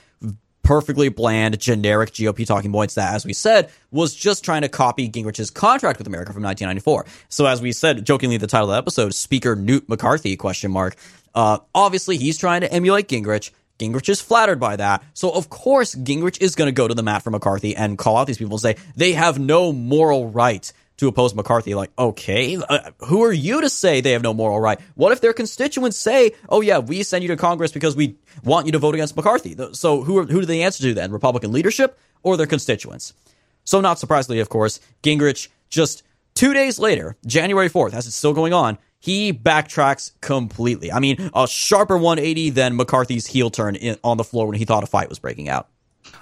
perfectly bland, generic GOP talking points that, as we said, was just trying to copy Gingrich's contract with America from 1994. So, as we said, jokingly, the title of the episode, Speaker Newt McCarthy, question mark. Uh, obviously, he's trying to emulate Gingrich. Gingrich is flattered by that. So, of course, Gingrich is going to go to the mat for McCarthy and call out these people and say they have no moral right to oppose McCarthy. Like, okay, uh, who are you to say they have no moral right? What if their constituents say, oh yeah, we send you to Congress because we want you to vote against McCarthy? So who are, who do they answer to then? Republican leadership or their constituents? So not surprisingly, of course, Gingrich just two days later, January 4th, as it's still going on, he backtracks completely. I mean, a sharper 180 than McCarthy's heel turn in, on the floor when he thought a fight was breaking out.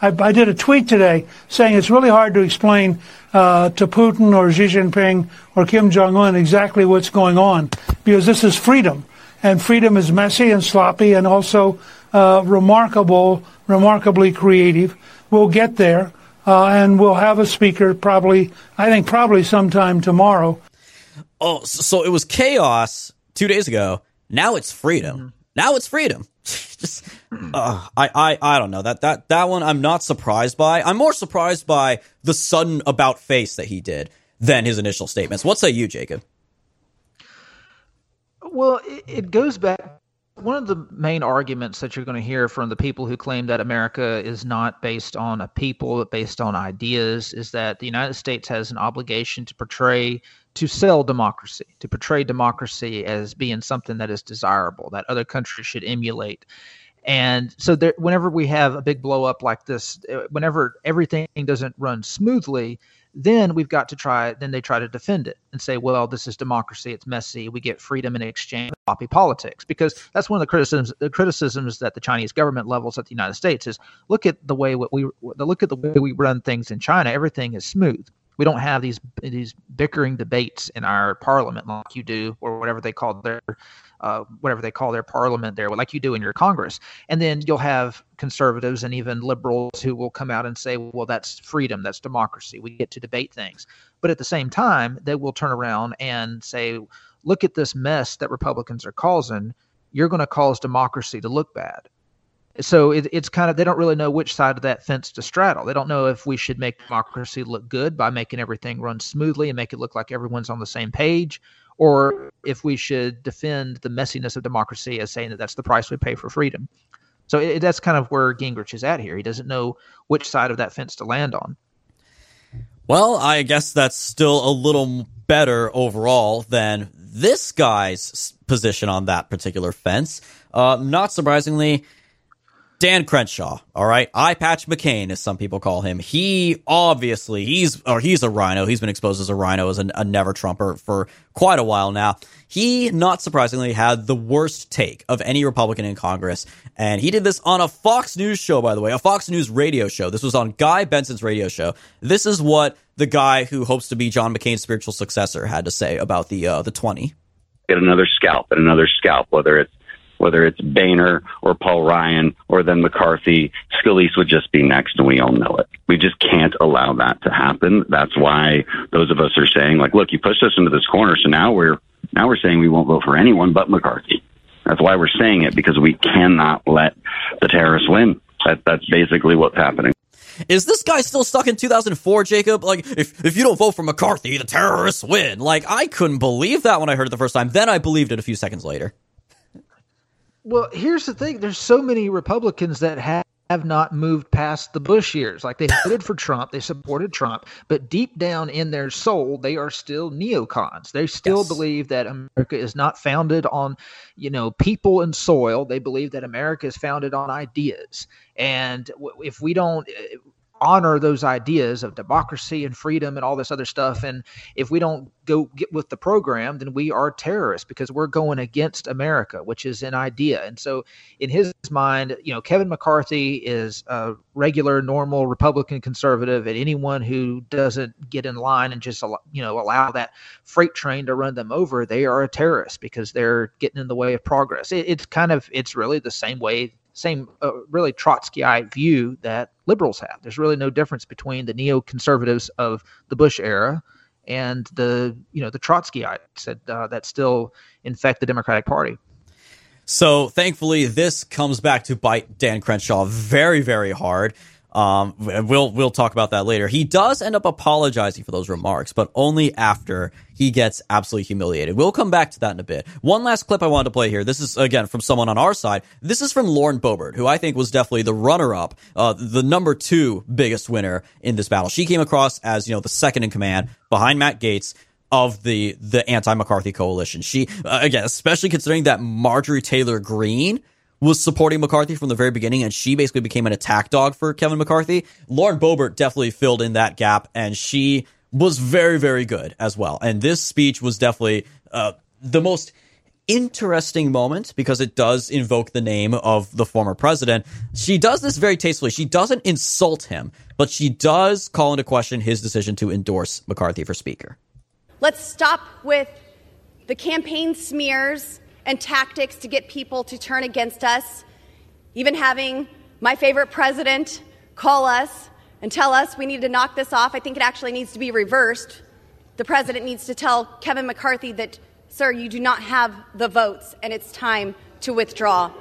I, I did a tweet today saying it's really hard to explain uh, to Putin or Xi Jinping or Kim Jong Un exactly what's going on because this is freedom, and freedom is messy and sloppy and also uh, remarkable, remarkably creative. We'll get there, uh, and we'll have a speaker probably, I think, probably sometime tomorrow. Oh, so it was chaos two days ago. Now it's freedom. Mm-hmm. Now it's freedom. Just, uh, I, I, I don't know that that that one. I'm not surprised by. I'm more surprised by the sudden about face that he did than his initial statements. What say you, Jacob? Well, it, it goes back. One of the main arguments that you're going to hear from the people who claim that America is not based on a people, but based on ideas, is that the United States has an obligation to portray to sell democracy, to portray democracy as being something that is desirable, that other countries should emulate. And so, there, whenever we have a big blow up like this, uh, whenever everything doesn't run smoothly, then we've got to try. Then they try to defend it and say, "Well, this is democracy. It's messy. We get freedom in exchange copy politics." Because that's one of the criticisms. The criticisms that the Chinese government levels at the United States is, look at the way what we look at the way we run things in China. Everything is smooth We don't have these these bickering debates in our parliament like you do, or whatever they call their uh, whatever they call their parliament there, like you do in your Congress. And then you'll have conservatives and even liberals who will come out and say, well, that's freedom, that's democracy. We get to debate things. But at the same time, they will turn around and say, look at this mess that Republicans are causing. You're going to cause democracy to look bad. So it, it's kind of they don't really know which side of that fence to straddle. They don't know if we should make democracy look good by making everything run smoothly and make it look like everyone's on the same page, or if we should defend the messiness of democracy as saying that that's the price we pay for freedom. So it, that's kind of where Gingrich is at here. He doesn't know which side of that fence to land on. Well, I guess that's still a little better overall than this guy's position on that particular fence. Uh, not surprisingly, Dan Crenshaw, all right, Eye Patch McCain, as some people call him. He obviously he's or he's a rhino. He's been exposed as a rhino as a, a never Trumper for quite a while now. He, not surprisingly, had the worst take of any Republican in Congress, and he did this on a Fox News show, by the way, a Fox News radio show. This was on Guy Benson's radio show. This is what the guy who hopes to be John McCain's spiritual successor had to say about the uh, the twenty. Get another scalp and another scalp, whether it's whether it's Boehner or Paul Ryan or then McCarthy, Scalise would just be next, and we all know it. We just can't allow that to happen. That's why those of us are saying, like, look, you pushed us into this corner, so now we're now we're saying we won't vote for anyone but McCarthy. That's why we're saying it because we cannot let the terrorists win. That, that's basically what's happening. Is this guy still stuck in 2004, Jacob? Like, if, if you don't vote for McCarthy, the terrorists win. Like, I couldn't believe that when I heard it the first time. Then I believed it a few seconds later. Well, here's the thing: there's so many Republicans that have have not moved past the Bush years. Like they voted for Trump, they supported Trump, but deep down in their soul, they are still neocons. They still yes. believe that America is not founded on, you know, people and soil. They believe that America is founded on ideas. And if we don't eh, honor those ideas of democracy and freedom and all this other stuff. And if we don't go get with the program, then we are terrorists because we're going against America, which is an idea. And so, in his mind, you know, Kevin McCarthy is a regular, normal Republican conservative, and anyone who doesn't get in line and just you know allow that freight train to run them over, they are a terrorist because they're getting in the way of progress. It, it's kind of it's really the same way same uh, really Trotskyite view that liberals have. There's really no difference between the neoconservatives of the Bush era and the you know the Trotskyites that uh, that still infect the Democratic Party. So thankfully, this comes back to bite Dan Crenshaw very very hard. Um, we'll we'll talk about that later. He does end up apologizing for those remarks, but only after he gets absolutely humiliated. We'll come back to that in a bit. One last clip I wanted to play here. This is again from someone on our side. This is from Lauren Boebert, who I think was definitely the runner-up, uh, the number two biggest winner in this battle. She came across as you know the second in command behind Matt Gaetz of the the anti McCarthy coalition. She uh, again, especially considering that Marjorie Taylor Greene was supporting McCarthy from the very beginning, and she basically became an attack dog for Kevin McCarthy. Lauren Boebert definitely filled in that gap, and she was very, very good as well. And this speech was definitely uh, the most interesting moment because it does invoke the name of the former president. She does this very tastefully. She doesn't insult him, but she does call into question his decision to endorse McCarthy for speaker. Let's stop with the campaign smears and tactics to get people to turn against us, even having my favorite president call us and tell us we need to knock this off. I think it actually needs to be reversed. The president needs to tell Kevin McCarthy that, sir, you do not have the votes and it's time to withdraw.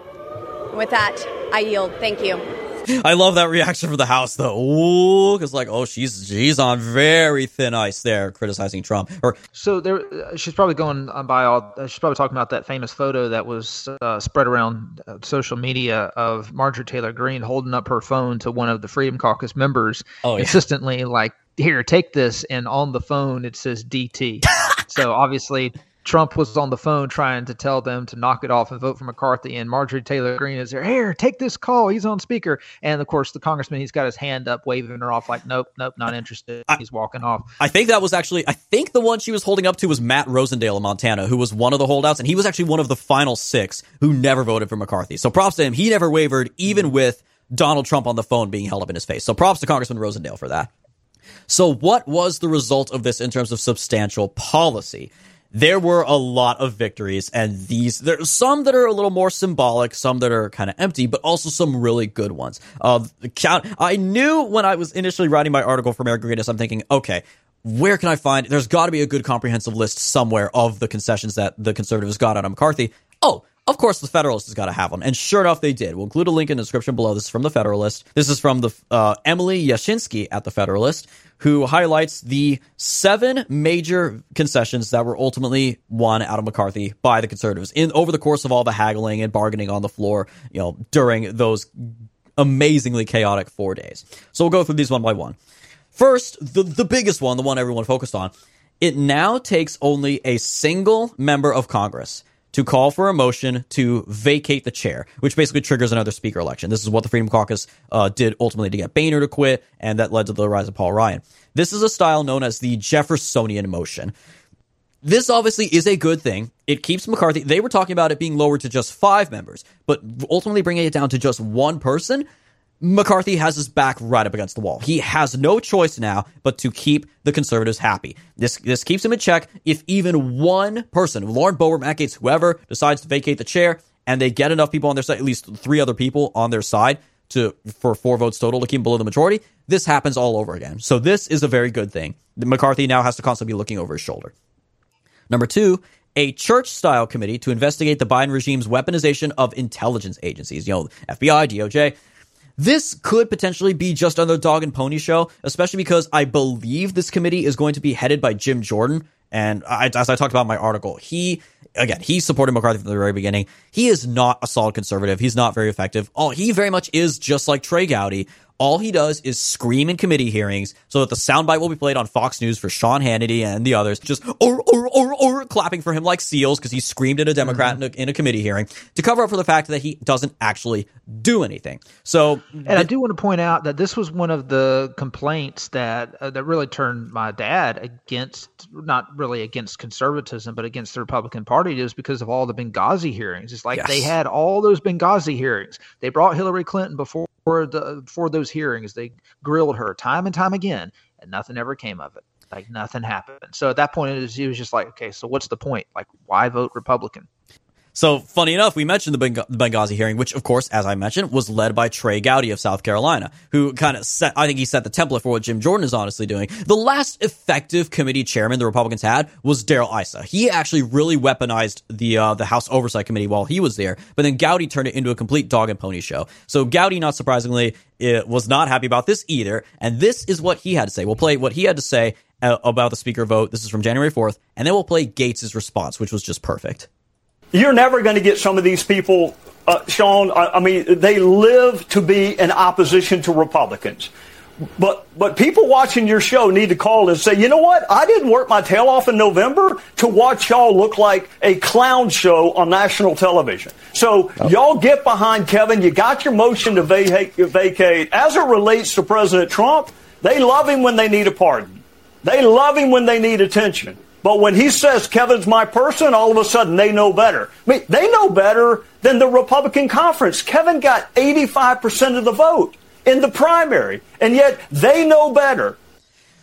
With that, I yield. Thank you. I love that reaction from the House, though. Ooh, because like, oh, she's she's on very thin ice there, criticizing Trump. Or so there, she's probably going by all. She's probably talking about that famous photo that was uh, spread around uh, social media of Marjorie Taylor Greene holding up her phone to one of the Freedom Caucus members, oh, yeah. insistently like, "Here, take this," and on the phone it says DT. so obviously Trump was on the phone trying to tell them to knock it off and vote for McCarthy. And Marjorie Taylor Greene is there. Here, take this call. He's on speaker. And of course, the congressman, he's got his hand up, waving her off, like, nope, nope, not interested. I, he's walking off. I think that was actually, I think the one she was holding up to was Matt Rosendale of Montana, who was one of the holdouts. And he was actually one of the final six who never voted for McCarthy. So props to him. He never wavered, even mm. with Donald Trump on the phone being held up in his face. So props to Congressman Rosendale for that. So, what was the result of this in terms of substantial policy? There were a lot of victories, and these there's some that are a little more symbolic, some that are kind of empty, but also some really good ones. Uh, count. I knew when I was initially writing my article for American Greatness, I'm thinking, okay, where can I find? There's got to be a good comprehensive list somewhere of the concessions that the conservatives got out of McCarthy. Oh, of course, the Federalist has got to have one. And sure enough, they did. We'll include a link in the description below. This is from the Federalist. This is from the uh, Emily Jashinsky at the Federalist, who highlights the seven major concessions that were ultimately won out of McCarthy by the conservatives in over the course of all the haggling and bargaining on the floor, you know, during those amazingly chaotic four days. So we'll go through these one by one. First, the, the biggest one, the one everyone focused on, it now takes only a single member of Congress to call for a motion to vacate the chair, which basically triggers another speaker election. This is what the Freedom Caucus uh, did ultimately to get Boehner to quit, and that led to the rise of Paul Ryan. This is a style known as the Jeffersonian motion. This obviously is a good thing. It keeps McCarthy. They were talking about it being lowered to just five members, but ultimately bringing it down to just one person McCarthy has his back right up against the wall. He has no choice now but to keep the conservatives happy. This this keeps him in check. If even one person, Lauren Boebert, Matt Gaetz, whoever, decides to vacate the chair, and they get enough people on their side, at least three other people on their side to for four votes total to keep below the majority, this happens all over again. So this is a very good thing. McCarthy now has to constantly be looking over his shoulder. Number two, a church style committee to investigate the Biden regime's weaponization of intelligence agencies, you know, FBI, DOJ. This could potentially be just another dog and pony show, especially because I believe this committee is going to be headed by Jim Jordan. And I, as I talked about in my article, he again he supported McCarthy from the very beginning. He is not a solid conservative. He's not very effective. Oh, he very much is just like Trey Gowdy, all he does is scream in committee hearings so that the soundbite will be played on Fox News for Sean Hannity and the others, just or or or or clapping for him like seals because he screamed at a Democrat mm-hmm. in, a, in, a, committee hearing to cover up for the fact that he doesn't actually do anything. So, and I do want to point out that this was one of the complaints that uh, that really turned my dad against not really against conservatism, but against the Republican Party, is because of all the Benghazi hearings. It's like yes. they had all those Benghazi hearings. They brought Hillary Clinton before the for those hearings. They grilled her time and time again, and nothing ever came of it. Like nothing happened. So at that point, it was, was just like, okay, so what's the point? Like, why vote Republican? So, funny enough, we mentioned the Benghazi hearing, which, of course, as I mentioned, was led by Trey Gowdy of South Carolina, who kind of set, I think he set the template for what Jim Jordan is honestly doing. The last effective committee chairman the Republicans had was Darrell Issa. He actually really weaponized the, uh, the House Oversight Committee while he was there, but then Gowdy turned it into a complete dog and pony show. So, Gowdy, not surprisingly, was not happy about this either, and this is what he had to say. We'll play what he had to say about the speaker vote. This is from January 4th, and then we'll play Gaetz' response, which was just perfect. You're never going to get some of these people, uh, Sean. I, I mean, they live to be in opposition to Republicans. But but people watching your show need to call and say, you know what? I didn't work my tail off in November to watch y'all look like a clown show on national television. So oh. y'all get behind Kevin. You got your motion to vacate, vacate. As it relates to President Trump, they love him when they need a pardon. They love him when they need attention. But when he says Kevin's my person, all of a sudden they know better. I mean, they know better than the Republican conference. Kevin got 85% of the vote in the primary, and yet they know better.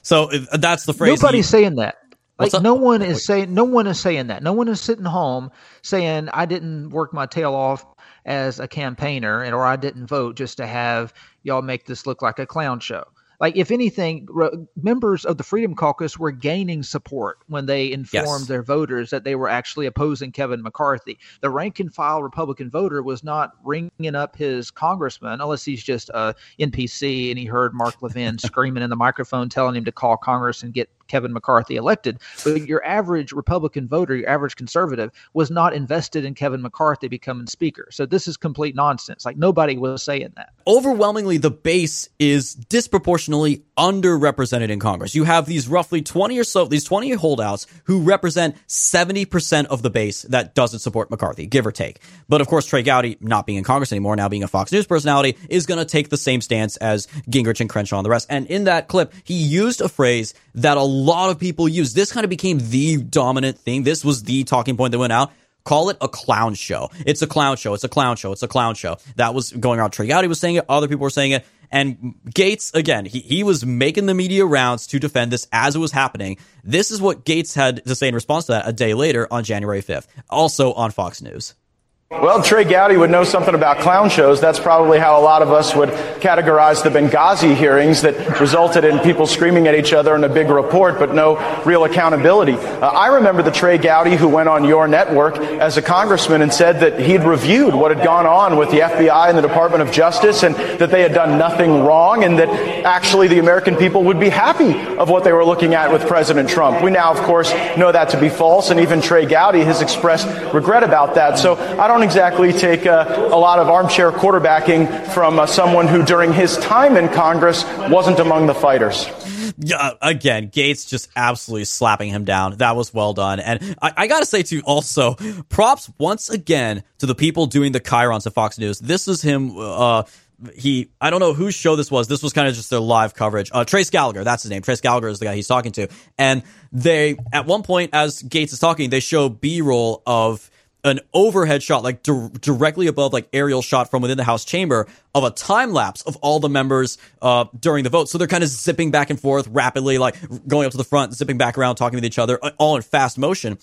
So uh, that's the phrase. Nobody's he, saying that. Like no one is saying no one is saying that. No one is sitting home saying I didn't work my tail off as a campaigner and or I didn't vote just to have y'all make this look like a clown show like if anything re- members of the freedom caucus were gaining support when they informed yes. their voters that they were actually opposing kevin mccarthy the rank and file republican voter was not ringing up his congressman unless he's just a npc and he heard mark levin screaming in the microphone telling him to call congress and get Kevin McCarthy elected. But your average Republican voter, your average conservative, was not invested in Kevin McCarthy becoming Speaker. So this is complete nonsense. Like nobody was saying that. Overwhelmingly, the base is disproportionately underrepresented in Congress. You have these roughly 20 or so, these 20 holdouts who represent 70% of the base that doesn't support McCarthy, give or take. But of course, Trey Gowdy, not being in Congress anymore, now being a Fox News personality, is going to take the same stance as Gingrich and Crenshaw and the rest. And in that clip, he used a phrase that a lot of people use. This kind of became the dominant thing. This was the talking point that went out. Call it a clown show. It's a clown show. It's a clown show. It's a clown show. That was going around. Trey Gowdy was saying it. Other people were saying it. And Gaetz, again, he, he was making the media rounds to defend this as it was happening. This is what Gaetz had to say in response to that a day later on January 5th, also on Fox News. Well, Trey Gowdy would know something about clown shows. That's probably how a lot of us would categorize the Benghazi hearings that resulted in people screaming at each other in a big report, but no real accountability. Uh, I remember the Trey Gowdy who went on your network as a congressman and said that he'd reviewed what had gone on with the FBI and the Department of Justice and that they had done nothing wrong and that actually the American people would be happy of what they were looking at with President Trump. We now, of course, know that to be false, and even Trey Gowdy has expressed regret about that. So I don't exactly take uh, a lot of armchair quarterbacking from uh, someone who, during his time in Congress, wasn't among the fighters. Yeah, again, Gaetz just absolutely slapping him down. That was well done. And I, I gotta say too, also, props once again to the people doing the Chyrons at Fox News. This is him, uh, he I don't know whose show this was. This was kind of just their live coverage. Uh, Trace Gallagher, that's his name. Trace Gallagher is the guy he's talking to. And they at one point, as Gaetz is talking, they show B roll of an overhead shot, like di- directly above, like aerial shot from within the House chamber of a time lapse of all the members uh, during the vote. So they're kind of zipping back and forth rapidly, like going up to the front, zipping back around, talking with each other, uh, all in fast motion.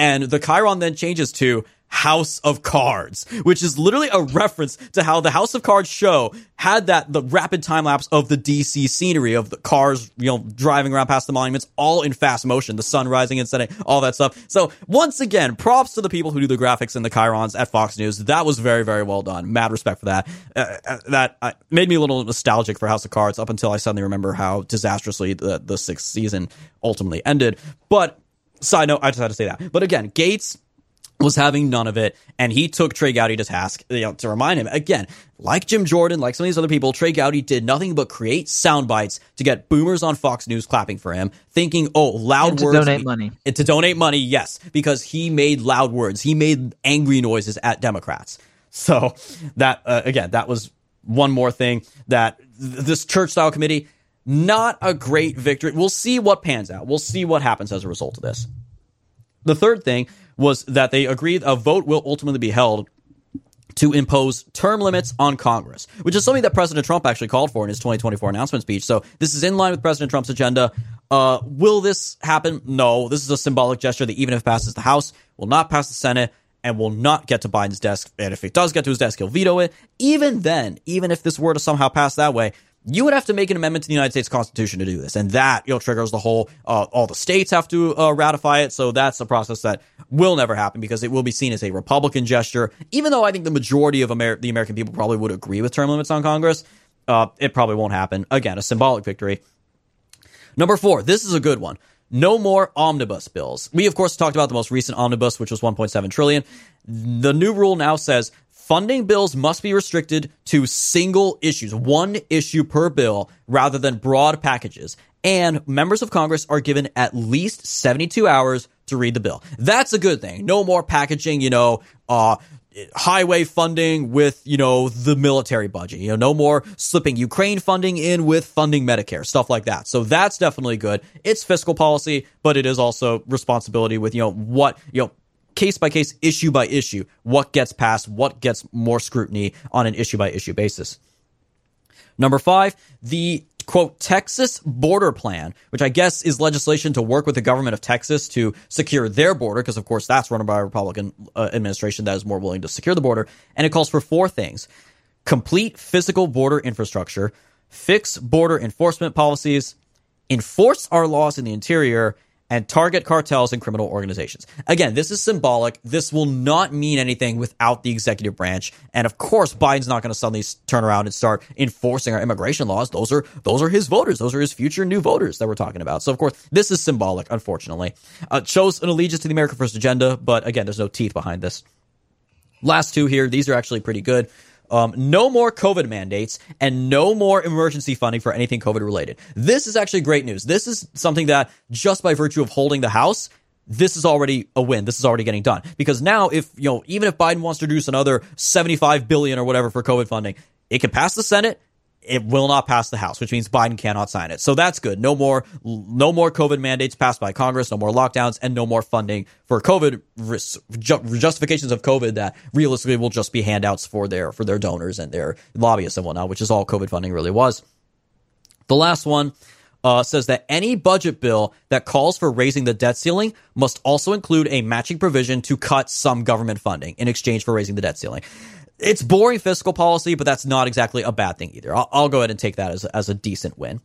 And the Chyron then changes to House of Cards, which is literally a reference to how the House of Cards show had that the rapid time lapse of the DC scenery of the cars, you know, driving around past the monuments, all in fast motion, the sun rising and setting, all that stuff. So once again, props to the people who do the graphics and the Chyrons at Fox News. That was very, very well done. Mad respect for that. Uh, uh, that uh, made me a little nostalgic for House of Cards up until I suddenly remember how disastrously the, the sixth season ultimately ended. But side note, I just had to say that. But again, Gaetz was having none of it, and he took Trey Gowdy to task you know, to remind him again, like Jim Jordan, like some of these other people. Trey Gowdy did nothing but create sound bites to get boomers on Fox News clapping for him, thinking, "Oh, loud And to words." donate money. To donate money, yes, because he made loud words. He made angry noises at Democrats. So that uh, again, that was one more thing that th- this church style committee not a great victory. We'll see what pans out. We'll see what happens as a result of this. The third thing was that they agreed a vote will ultimately be held to impose term limits on Congress, which is something that President Trump actually called for in his 2024 announcement speech. So this is in line with President Trump's agenda. Uh, will this happen? No. This is a symbolic gesture that even if it passes the House, will not pass the Senate and will not get to Biden's desk. And if it does get to his desk, he'll veto it. Even then, even if this were to somehow pass that way, you would have to make an amendment to the United States Constitution to do this, and that you know triggers the whole. Uh, all the states have to uh, ratify it, so that's a process that will never happen because it will be seen as a Republican gesture. Even though I think the majority of Amer- the American people probably would agree with term limits on Congress, uh, it probably won't happen. Again, a symbolic victory. Number four, this is a good one. No more omnibus bills. We of course talked about the most recent omnibus, which was 1.7 trillion. The new rule now says funding bills must be restricted to single issues, one issue per bill, rather than broad packages. And members of Congress are given at least 72 hours to read the bill. That's a good thing. No more packaging, you know, uh, highway funding with, you know, the military budget. You know, no more slipping Ukraine funding in with funding Medicare, stuff like that. So that's definitely good. It's fiscal policy, but it is also responsibility with, you know, what, you know, case by case, issue by issue, what gets passed, what gets more scrutiny on an issue by issue basis. Number five, the quote Texas border plan, which I guess is legislation to work with the government of Texas to secure their border, because of course that's run by a Republican uh, administration that is more willing to secure the border. And it calls for four things complete physical border infrastructure, fix border enforcement policies, enforce our laws in the interior, and target cartels and criminal organizations. Again, this is symbolic. This will not mean anything without the executive branch. And of course, Biden's not going to suddenly turn around and start enforcing our immigration laws. Those are those are his voters. Those are his future new voters that we're talking about. So of course, this is symbolic. Unfortunately, uh, shows an allegiance to the America First agenda. But again, there's no teeth behind this. Last two here. These are actually pretty good. Um, no more COVID mandates and no more emergency funding for anything COVID related. This is actually great news. This is something that just by virtue of holding the House, this is already a win. This is already getting done because now if, you know, even if Biden wants to introduce another 75 billion or whatever for COVID funding, it can pass the Senate it will not pass the House, which means Biden cannot sign it. So that's good. No more, no more COVID mandates passed by Congress, no more lockdowns, and no more funding for COVID justifications of COVID that realistically will just be handouts for their for their donors and their lobbyists and whatnot, which is all COVID funding really was. The last one uh, says that any budget bill that calls for raising the debt ceiling must also include a matching provision to cut some government funding in exchange for raising the debt ceiling it's boring fiscal policy, but that's not exactly a bad thing either. I'll, I'll go ahead and take that as, as a decent win.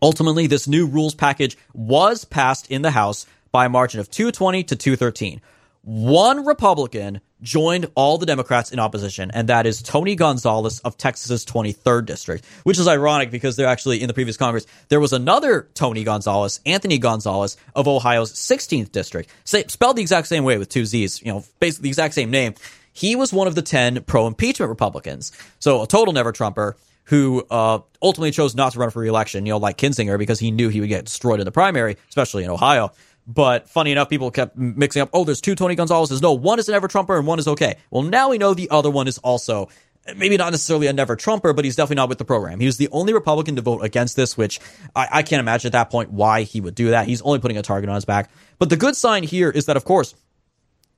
Ultimately, this new rules package was passed in the House by a margin of 220 to 213. One Republican joined all the Democrats in opposition, and that is Tony Gonzalez of Texas's 23rd district, which is ironic because they're actually in the previous Congress. There was another Tony Gonzalez, Anthony Gonzalez of Ohio's 16th district, spelled the exact same way with two Z's, you know, basically the exact same name. He was one of the 10 pro impeachment Republicans. So a total never Trumper who uh, ultimately chose not to run for reelection, you know, like Kinzinger, because he knew he would get destroyed in the primary, especially in Ohio. But funny enough, people kept mixing up, oh, there's two Tony Gonzalez's. No, one is an ever Trumper and one is okay. Well, now we know the other one is also maybe not necessarily a never Trumper, but he's definitely not with the program. He was the only Republican to vote against this, which I, I can't imagine at that point why he would do that. He's only putting a target on his back. But the good sign here is that, of course,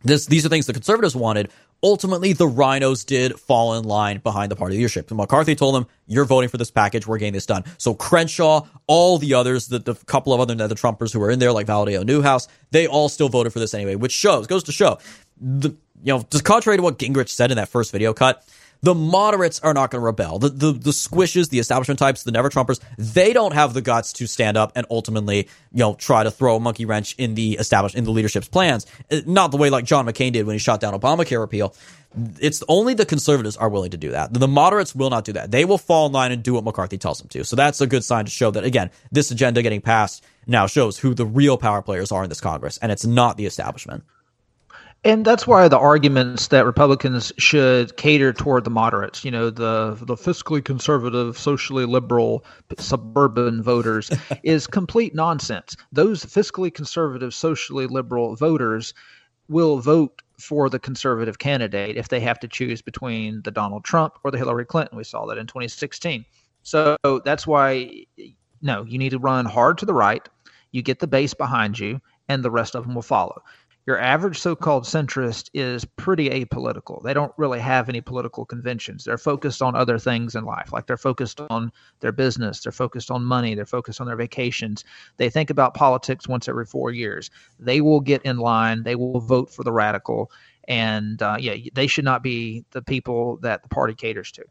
this, these are things the conservatives wanted. Ultimately, the rhinos did fall in line behind the party leadership. And McCarthy told them, "You're voting for this package. We're getting this done." So Crenshaw, all the others, the, the couple of other the Trumpers who were in there, like Valadao Newhouse, they all still voted for this anyway, which shows goes to show, the you know, just contrary to what Gingrich said in that first video cut, the moderates are not going to rebel. The, the, the squishes, the establishment types, the never Trumpers, they don't have the guts to stand up and ultimately, you know, try to throw a monkey wrench in the established, in the leadership's plans. Uh, not the way like John McCain did when he shot down Obamacare repeal. It's only the conservatives are willing to do that. The moderates will not do that. They will fall in line and do what McCarthy tells them to. So that's a good sign to show that, again, this agenda getting passed now shows who the real power players are in this Congress, and it's not the establishment. And that's why the arguments that Republicans should cater toward the moderates, you know, the the fiscally conservative, socially liberal suburban voters is complete nonsense. Those fiscally conservative, socially liberal voters will vote for the conservative candidate if they have to choose between the Donald Trump or the Hillary Clinton. We saw that in 2016. So that's why no, you need to run hard to the right. You get the base behind you and the rest of them will follow your average so-called centrist is pretty apolitical. They don't really have any political conventions. They're focused on other things in life. Like they're focused on their business, they're focused on money, they're focused on their vacations. They think about politics once every 4 years. They will get in line, they will vote for the radical and uh, yeah, they should not be the people that the party caters to.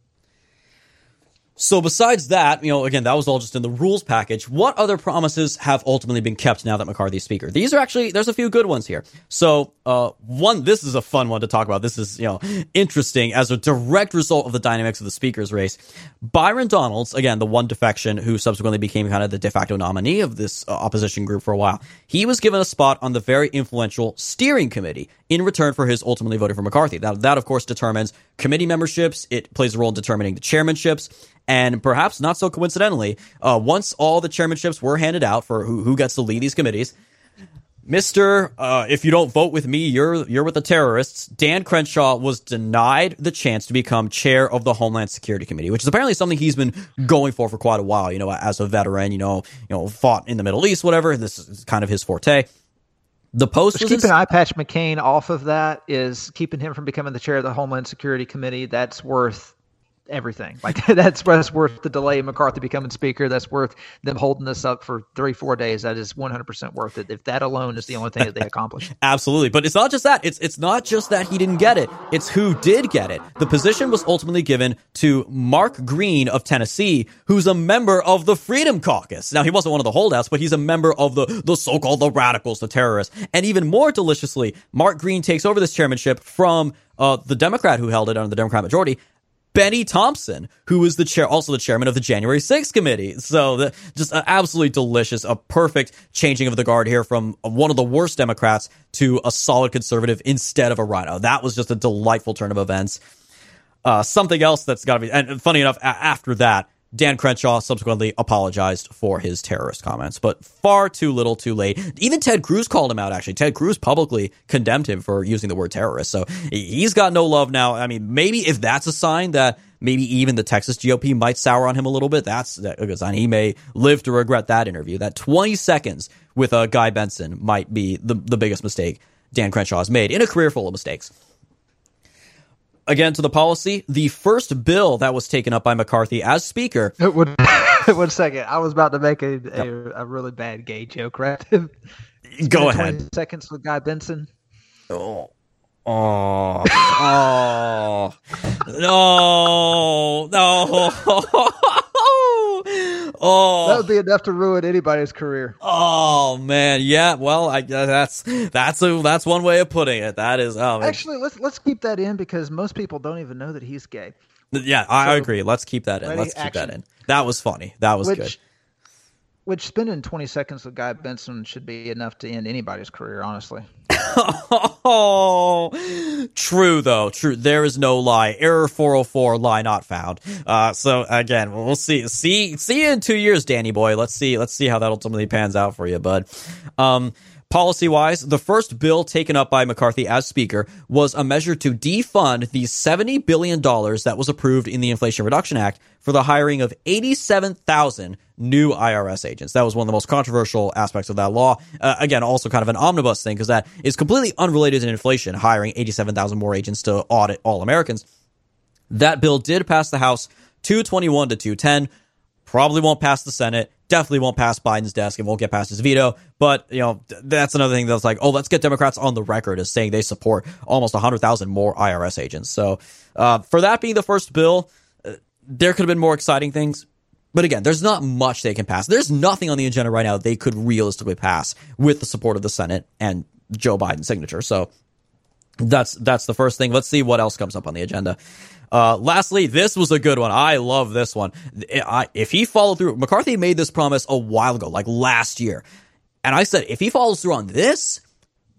So besides that, you know, again, that was all just in the rules package. What other promises have ultimately been kept now that McCarthy's speaker? These are actually, there's a few good ones here. So, uh, one, this is a fun one to talk about. This is, you know, interesting as a direct result of the dynamics of the speaker's race. Byron Donalds, again, the one defection who subsequently became kind of the de facto nominee of this uh, opposition group for a while, he was given a spot on the very influential steering committee in return for his ultimately voting for McCarthy. That, that of course determines committee memberships. It plays a role in determining the chairmanships and perhaps not so coincidentally, uh, once all the chairmanships were handed out for who, who gets to lead these committees, Mister, uh, if you don't vote with me, you're you're with the terrorists. Dan Crenshaw was denied the chance to become chair of the Homeland Security Committee, which is apparently something he's been going for for quite a while. You know, as a veteran, you know, you know, fought in the Middle East, whatever. This is kind of his forte. The post Just keeping eye patch McCain off of that is keeping him from becoming the chair of the Homeland Security Committee. That's worth everything. Like that's that's worth the delay of McCarthy becoming speaker. That's worth them holding this up for three four days. That is one hundred percent worth it. If that alone is the only thing that they accomplish. Absolutely, but it's not just that. It's it's not just that he didn't get it. It's who did get it. The position was ultimately given to Mark Green of Tennessee, who's a member of the Freedom Caucus. Now he wasn't one of the holdouts, but he's a member of the the so called the radicals, the terrorists. And even more deliciously, Mark Green takes over this chairmanship from uh, the Democrat who held it under the Democrat majority, Bennie Thompson, who was the chair, also the chairman of the January 6th committee. So the, just absolutely delicious, a perfect changing of the guard here from one of the worst Democrats to a solid conservative instead of a rhino. That was just a delightful turn of events. Uh, something else that's got to be, and funny enough, after that, Dan Crenshaw subsequently apologized for his terrorist comments, but far too little too late. Even Ted Cruz called him out, actually. Ted Cruz publicly condemned him for using the word terrorist. So he's got no love now. I mean, maybe if that's a sign that Maybe even the Texas GOP might sour on him a little bit. That's a goes on. He may live to regret that interview. That 20 seconds with uh, Guy Benson might be the, the biggest mistake Dan Crenshaw has made in a career full of mistakes. Again, to the policy, the first bill that was taken up by McCarthy as Speaker. One one second. I was about to make a, a, a really bad gay joke, right? Go 20 ahead. Seconds with Guy Benson. Oh. Oh, oh, no, no, oh, That would be enough to ruin anybody's career. oh, man, yeah. Well, I that's that's a that's one way of putting it. That is, oh, man. Actually, let's let's keep that in because most people don't even know that he's gay. yeah, I so- agree. Let's keep that in. Let's keep that in. That was funny. That was which, good. Which spending 20 seconds with Guy Benson should be enough to end anybody's career, honestly. Oh, true though. True. There is no lie. Error 404, lie not found. Uh, so again, we'll see, see, see you in two years, Danny boy. Let's see, let's see how that ultimately pans out for you, bud. Um, Policy wise, the first bill taken up by McCarthy as Speaker was a measure to defund the $70 billion that was approved in the Inflation Reduction Act for the hiring of 87,000 new IRS agents. That was one of the most controversial aspects of that law. Uh, again, also kind of an omnibus thing because that is completely unrelated to inflation, hiring 87,000 more agents to audit all Americans. That bill did pass the House 221 to 210. Probably won't pass the Senate. Definitely won't pass Biden's desk. and won't get past his veto. But, you know, that's another thing that's like, oh, let's get Democrats on the record as saying they support almost 100,000 more IRS agents. So, uh, for that being the first bill, uh, there could have been more exciting things. But again, there's not much they can pass. There's nothing on the agenda right now they could realistically pass with the support of the Senate and Joe Biden's signature. So, that's that's the first thing. Let's see what else comes up on the agenda. Uh, lastly, this was a good one. I love this one. If he followed through, McCarthy made this promise a while ago, like last year, and I said if he follows through on this,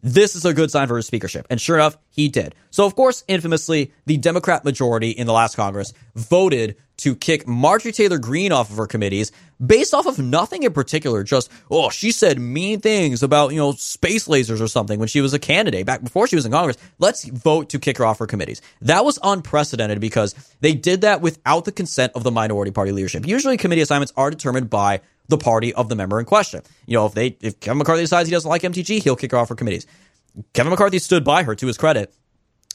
this is a good sign for his speakership. And sure enough, he did. So, of course, infamously, the Democrat majority in the last Congress voted to kick Marjorie Taylor Greene off of her committees based off of nothing in particular. Just, oh, she said mean things about, you know, space lasers or something when she was a candidate back before she was in Congress. Let's vote to kick her off her committees. That was unprecedented because they did that without the consent of the minority party leadership. Usually committee assignments are determined by the party of the member in question. You know, if they, if Kevin McCarthy decides he doesn't like MTG, he'll kick her off her committees. Kevin McCarthy stood by her to his credit.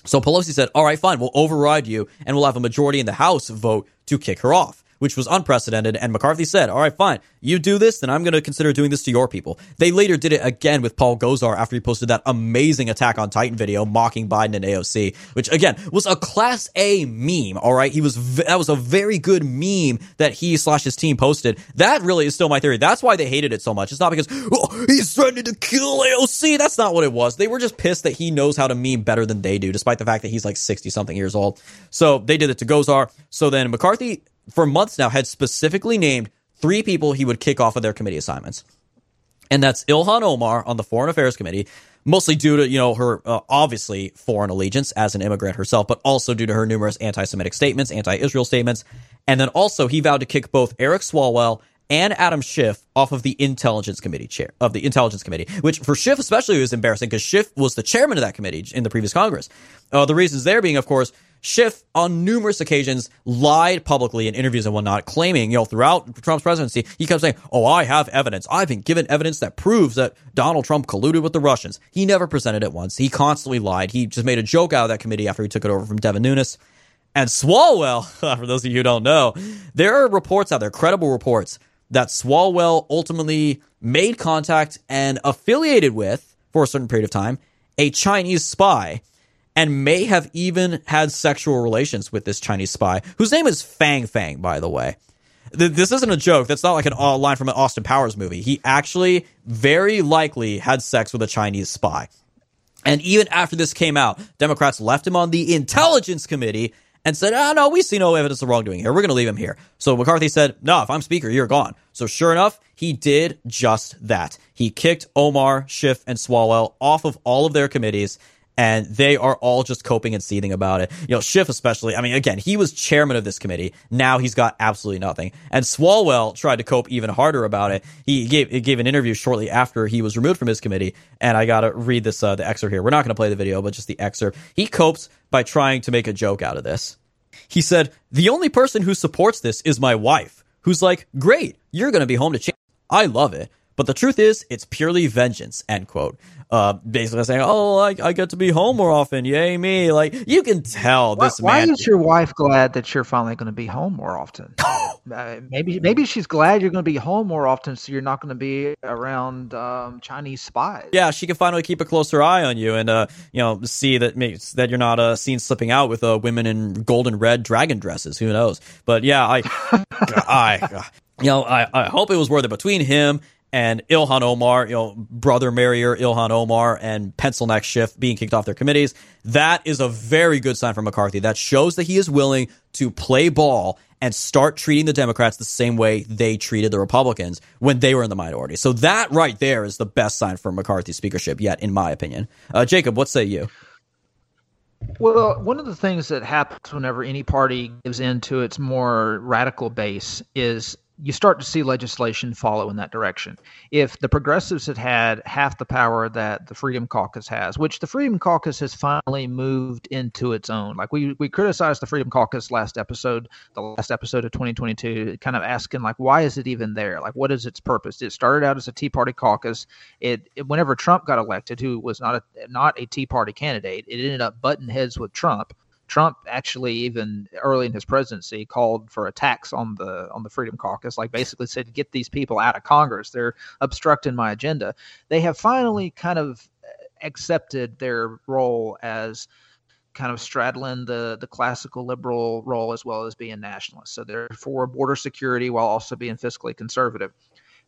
So Pelosi said, all right, fine, we'll override you and we'll have a majority in the House vote to kick her off, which was unprecedented. And McCarthy said, all right, fine, you do this, then I'm going to consider doing this to your people. They later did it again with Paul Gosar after he posted that amazing Attack on Titan video mocking Biden and AOC, which again was a class A meme. All right. He was, v- that was a very good meme that he slash his team posted. That really is still my theory. That's why they hated it so much. It's not because, oh, he's threatening to kill AOC. That's not what it was. They were just pissed that he knows how to meme better than they do, despite the fact that he's like 60 something years old. So they did it to Gosar. So then McCarthy, for months now, had specifically named three people he would kick off of their committee assignments. And that's Ilhan Omar on the Foreign Affairs Committee, mostly due to, you know, her uh, obviously foreign allegiance as an immigrant herself, but also due to her numerous anti Semitic statements, anti Israel statements. And then also he vowed to kick both Eric Swalwell and Adam Schiff off of the Intelligence Committee chair of the Intelligence Committee, which for Schiff especially was embarrassing because Schiff was the chairman of that committee in the previous Congress. Uh, the reasons there being, of course, Schiff on numerous occasions lied publicly in interviews and whatnot, claiming, you know, throughout Trump's presidency, he kept saying, Oh, I have evidence. I've been given evidence that proves that Donald Trump colluded with the Russians. He never presented it once. He constantly lied. He just made a joke out of that committee after he took it over from Devin Nunes. And Swalwell, for those of you who don't know, there are reports out there, credible reports, that Swalwell ultimately made contact and affiliated with, for a certain period of time, a Chinese spy and may have even had sexual relations with this Chinese spy, whose name is Fang Fang, by the way. This isn't a joke. That's not like an uh, line from an Austin Powers movie. He actually very likely had sex with a Chinese spy. And even after this came out, Democrats left him on the Intelligence Committee and said, oh, no, we see no evidence of wrongdoing here. We're going to leave him here. So McCarthy said, no, if I'm Speaker, you're gone. So sure enough, he did just that. He kicked Omar, Schiff, and Swalwell off of all of their committees and they are all just coping and seething about it. You know, Schiff especially. I mean, again, he was chairman of this committee. Now he's got absolutely nothing. And Swalwell tried to cope even harder about it. He gave gave an interview shortly after he was removed from his committee. And I got to read this uh, the excerpt here. We're not to play the video, but just the excerpt. He copes by trying to make a joke out of this. He said, The only person who supports this is my wife, who's like, Great, you're to be home to change. I love it. But the truth is, it's purely vengeance, end quote. Uh, basically saying, oh, I, I get to be home more often. Yay, me. Like, you can tell Why, this why man. is your wife glad that you're finally going to be home more often? uh, maybe maybe she's glad you're going to be home more often, so you're not going to be around um, Chinese spies. yeah, she can finally keep a closer eye on you and, uh, you know, see that makes, that you're not uh, seen slipping out with uh, women in gold and red dragon dresses. Who knows? But yeah, I, I, you know, I, I hope it was worth it between him and Ilhan Omar, you know, brother marrier Ilhan Omar and Pencil Neck Schiff being kicked off their committees. That is a very good sign for McCarthy. That shows that he is willing to play ball and start treating the Democrats the same way they treated the Republicans when they were in the minority. So that right there is the best sign for McCarthy's speakership yet, in my opinion. Uh, Jacob, what say you? Well, one of the things that happens whenever any party gives in to its more radical base is you start to see legislation follow in that direction. If the progressives had had half the power that the Freedom Caucus has, which the Freedom Caucus has finally moved into its own, like we we criticized the Freedom Caucus last episode, the last episode of 2022, kind of asking like, why is it even there? Like, what is its purpose? It started out as a Tea Party caucus. It, it whenever Trump got elected, who was not a not a Tea Party candidate, it ended up butting heads with Trump. Trump actually even early in his presidency called for attacks on the on the Freedom Caucus, like basically said, "Get these people out of Congress. They're obstructing my agenda." They have finally kind of accepted their role as kind of straddling the the classical liberal role as well as being nationalist. So they're for border security while also being fiscally conservative.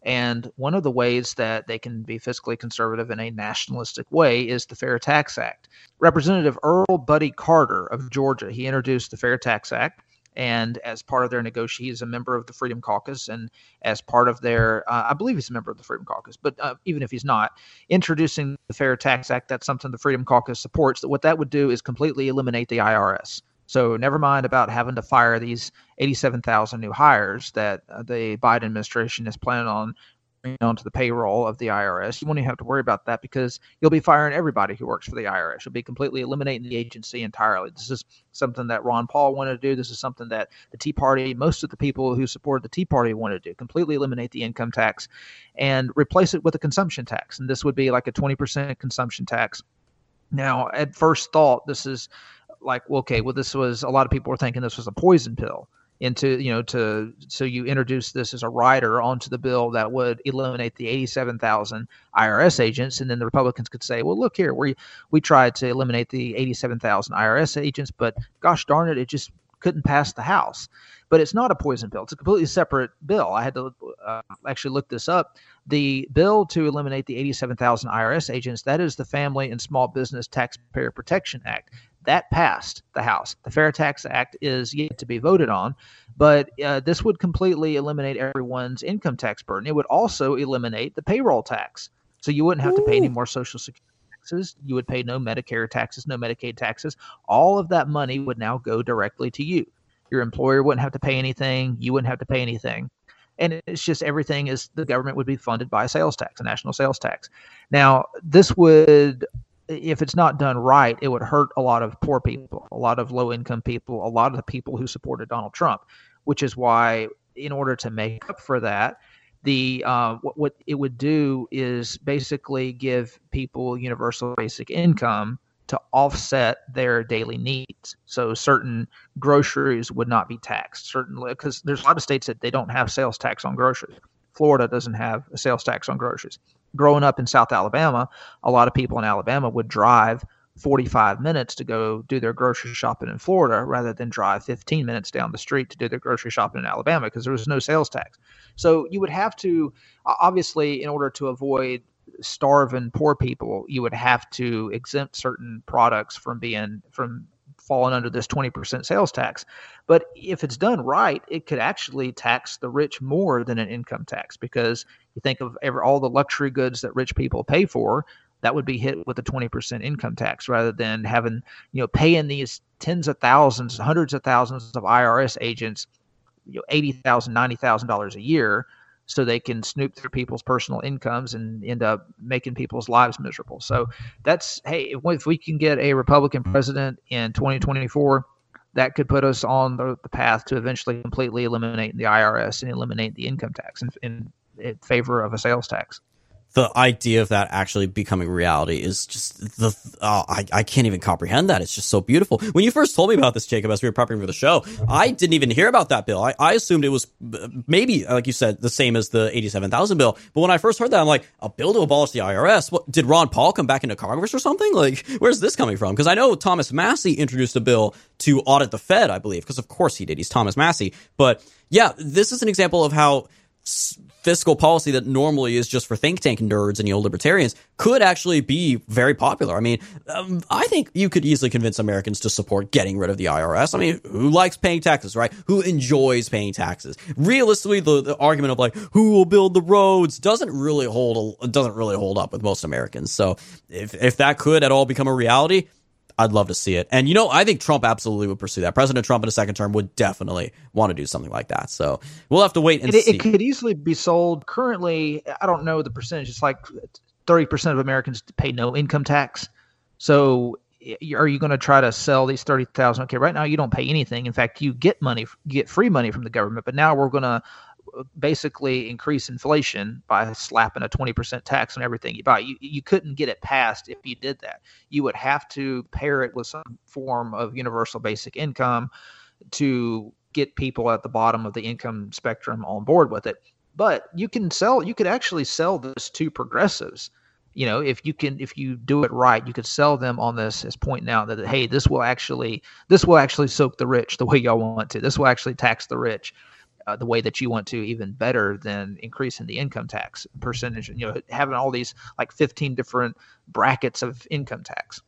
And one of the ways that they can be fiscally conservative in a nationalistic way is the Fair Tax Act. Representative Earl Buddy Carter of Georgia, he introduced the Fair Tax Act. And as part of their negotiation, he's a member of the Freedom Caucus. And as part of their, uh, I believe he's a member of the Freedom Caucus, but uh, even if he's not, introducing the Fair Tax Act, that's something the Freedom Caucus supports. That what that would do is completely eliminate the IRS. So never mind about having to fire these 87,000 new hires that uh, the Biden administration is planning on bringing onto the payroll of the IRS. You won't even have to worry about that because you'll be firing everybody who works for the IRS. You'll be completely eliminating the agency entirely. This is something that Ron Paul wanted to do. This is something that the Tea Party, most of the people who supported the Tea Party wanted to do, completely eliminate the income tax and replace it with a consumption tax. And this would be like a 20% consumption tax. Now, at first thought, this is like well, okay well this was a lot of people were thinking this was a poison pill into you know to so you introduce this as a rider onto the bill that would eliminate the 87,000 IRS agents. And then the Republicans could say well look here we we tried to eliminate the 87,000 IRS agents but gosh darn it it just couldn't pass the house. But it's not a poison pill. It's a completely separate bill. I had to uh, actually look this up. The bill to eliminate the 87,000 IRS agents that is the Family and Small Business Taxpayer Protection Act that passed the House. The Fair Tax Act is yet to be voted on, but uh, this would completely eliminate everyone's income tax burden. It would also eliminate the payroll tax. So you wouldn't have to pay any more Social Security taxes. You would pay no Medicare taxes, no Medicaid taxes. All of that money would now go directly to you. Your employer wouldn't have to pay anything. You wouldn't have to pay anything. And it's just everything is the government would be funded by a sales tax, a national sales tax. Now, this would if it's not done right, it would hurt a lot of poor people, a lot of low income people, a lot of the people who supported Donald Trump, which is why, in order to make up for that, the uh, what, what it would do is basically give people universal basic income to offset their daily needs. So certain groceries would not be taxed. Certainly, because there's a lot of states that they don't have sales tax on groceries. Florida doesn't have a sales tax on groceries growing up in South Alabama, a lot of people in Alabama would drive 45 minutes to go do their grocery shopping in Florida rather than drive 15 minutes down the street to do their grocery shopping in Alabama because there was no sales tax. So you would have to, obviously, in order to avoid starving poor people, you would have to exempt certain products from being from falling under this 20% sales tax. But if it's done right, it could actually tax the rich more than an income tax because you think of every, all the luxury goods that rich people pay for, that would be hit with a 20% income tax rather than having, you know, paying these tens of thousands, hundreds of thousands of IRS agents, you know, $80,000, $90,000 a year so they can snoop through people's personal incomes and end up making people's lives miserable. So that's hey, if, we can get a Republican mm-hmm. president in 2024, that could put us on the, the path to eventually completely eliminate the IRS and eliminate the income tax in, in, in favor of a sales tax the idea of that actually becoming reality is just the oh, I, I can't even comprehend that. It's just so beautiful. When you first told me about this, Jacob, as we were prepping for the show, I didn't even hear about that bill. I, I assumed it was uh, maybe, uh, like you said, the same as the eighty-seven thousand bill. But when I first heard that, I'm like, a bill to abolish the IRS. What did Ron Paul come back into Congress or something? Like, where's this coming from? Because I know Thomas Massie introduced a bill to audit the Fed, I believe, because of course he did. He's Thomas Massie. But yeah, this is an example of how fiscal policy that normally is just for think tank nerds and neo-libertarians could actually be very popular. I mean, um, I think you could easily convince Americans to support getting rid of the IRS. I mean, who likes paying taxes, right? Who enjoys paying taxes? Realistically, the, the argument of like who will build the roads doesn't really hold doesn't really hold up with most Americans. So if if that could at all become a reality, I'd love to see it. And you know, I think Trump absolutely would pursue that. President Trump in a second term would definitely want to do something like that. So we'll have to wait and it, see. It could easily be sold. Currently, I don't know the percentage. It's like thirty percent of Americans pay no income tax. So are you going to try to sell these 30,000 okay right now you don't pay anything in fact you get money you get free money from the government but now we're going to basically increase inflation by slapping a 20% tax on everything you buy. You, you couldn't get it passed if you did that. You would have to pair it with some form of universal basic income to get people at the bottom of the income spectrum on board with it. But you can sell, you could actually sell this to progressives. You know, if you can, if you do it right, you could sell them on this as pointing out that hey, this will actually, this will actually soak the rich the way y'all want to. This will actually tax the rich uh, the way that you want to even better than increasing the income tax percentage you know having all these like 15 different brackets of income tax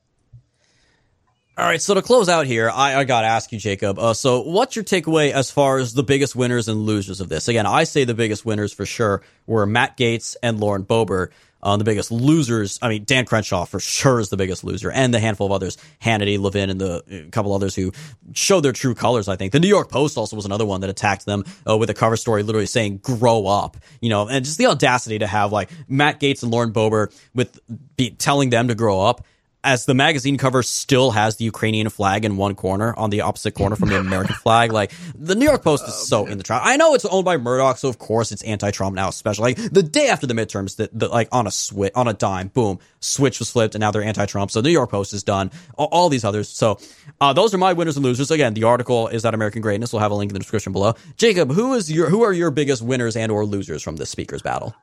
all right, so to close out here, I, I got to ask you, Jacob. Uh, so, what's your takeaway as far as the biggest winners and losers of this? Again, I say the biggest winners for sure were Matt Gaetz and Lauren Boebert. Uh, the biggest losers, I mean, Dan Crenshaw for sure is the biggest loser, and the handful of others, Hannity, Levin, and the couple others who showed their true colors. I think the New York Post also was another one that attacked them uh, with a cover story literally saying "grow up," you know, and just the audacity to have like Matt Gaetz and Lauren Boebert with be telling them to grow up as the magazine cover still has the Ukrainian flag in one corner on the opposite corner from the American flag. Like the New York Post is so in the trap. I know it's owned by Murdoch, so of course it's anti-Trump now, especially like the day after the midterms that the, like on a switch, on a dime, boom, switch was flipped and now they're anti-Trump. So the New York Post is done. All, all these others. So, uh, those are my winners and losers. Again, the article is that American Greatness. We'll have a link in the description below. Jacob, who is your, who are your biggest winners and or losers from this speaker's battle?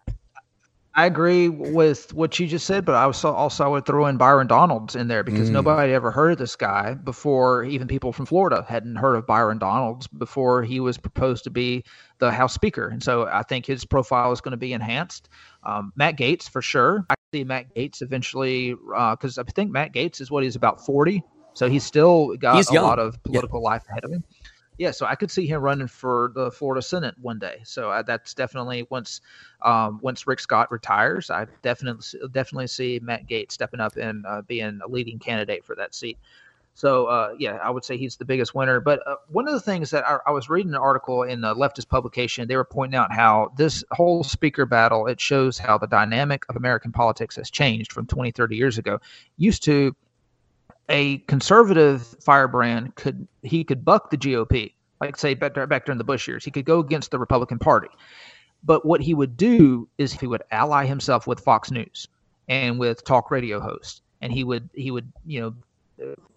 I agree with what you just said, but I also also would throw in Byron Donalds in there because mm. nobody ever heard of this guy before. Even people from Florida hadn't heard of Byron Donalds before he was proposed to be the House Speaker, and so I think his profile is going to be enhanced. Um, Matt Gaetz for sure. I see Matt Gaetz eventually because uh, I think Matt Gaetz is what he's about forty, so he's still got he's a young. lot of political yeah. life ahead of him yeah, so I could see him running for the Florida Senate one day. So I, that's definitely once um, once Rick Scott retires, I definitely definitely see Matt Gaetz stepping up and uh, being a leading candidate for that seat. So uh, yeah, I would say he's the biggest winner. But uh, one of the things that I, I, was reading an article in the leftist publication, they were pointing out how this whole speaker battle it shows how the dynamic of American politics has changed from 20, 30 years ago. Used to a conservative firebrand could he could buck the GOP, like say back, back during the Bush years. He could go against the Republican Party. But what he would do is he would ally himself with Fox News and with talk radio hosts, and he would he would you know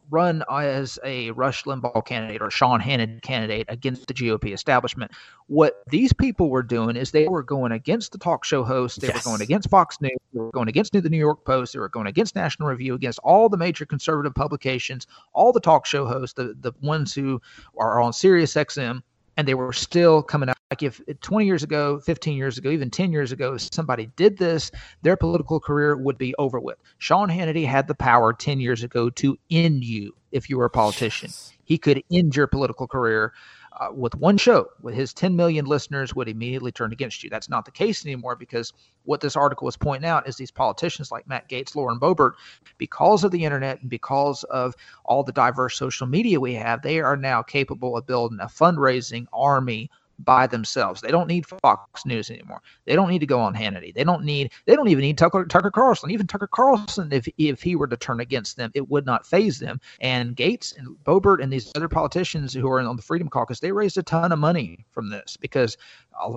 run as a Rush Limbaugh candidate or Sean Hannity candidate against the GOP establishment. What these people were doing is they were going against the talk show hosts, they yes. were going against Fox News, they were going against the New York Post, they were going against National Review, against all the major conservative publications, all the talk show hosts, the, the ones who are on Sirius XM and they were still coming out. Like if 20 years ago, 15 years ago, even 10 years ago, if somebody did this, their political career would be over with. Sean Hannity had the power 10 years ago to end you if you were a politician. He could end your political career uh, with one show, with his 10 million listeners, would immediately turn against you. That's not the case anymore because what this article is pointing out is these politicians like Matt Gaetz, Lauren Boebert, because of the internet and because of all the diverse social media we have, they are now capable of building a fundraising army by themselves. They don't need Fox News anymore. They don't need to go on Hannity. They don't need. They don't even need Tucker, Tucker Carlson. Even Tucker Carlson, if if he were to turn against them, it would not phase them. And Gaetz and Boebert and these other politicians who are on the Freedom Caucus, they raised a ton of money from this because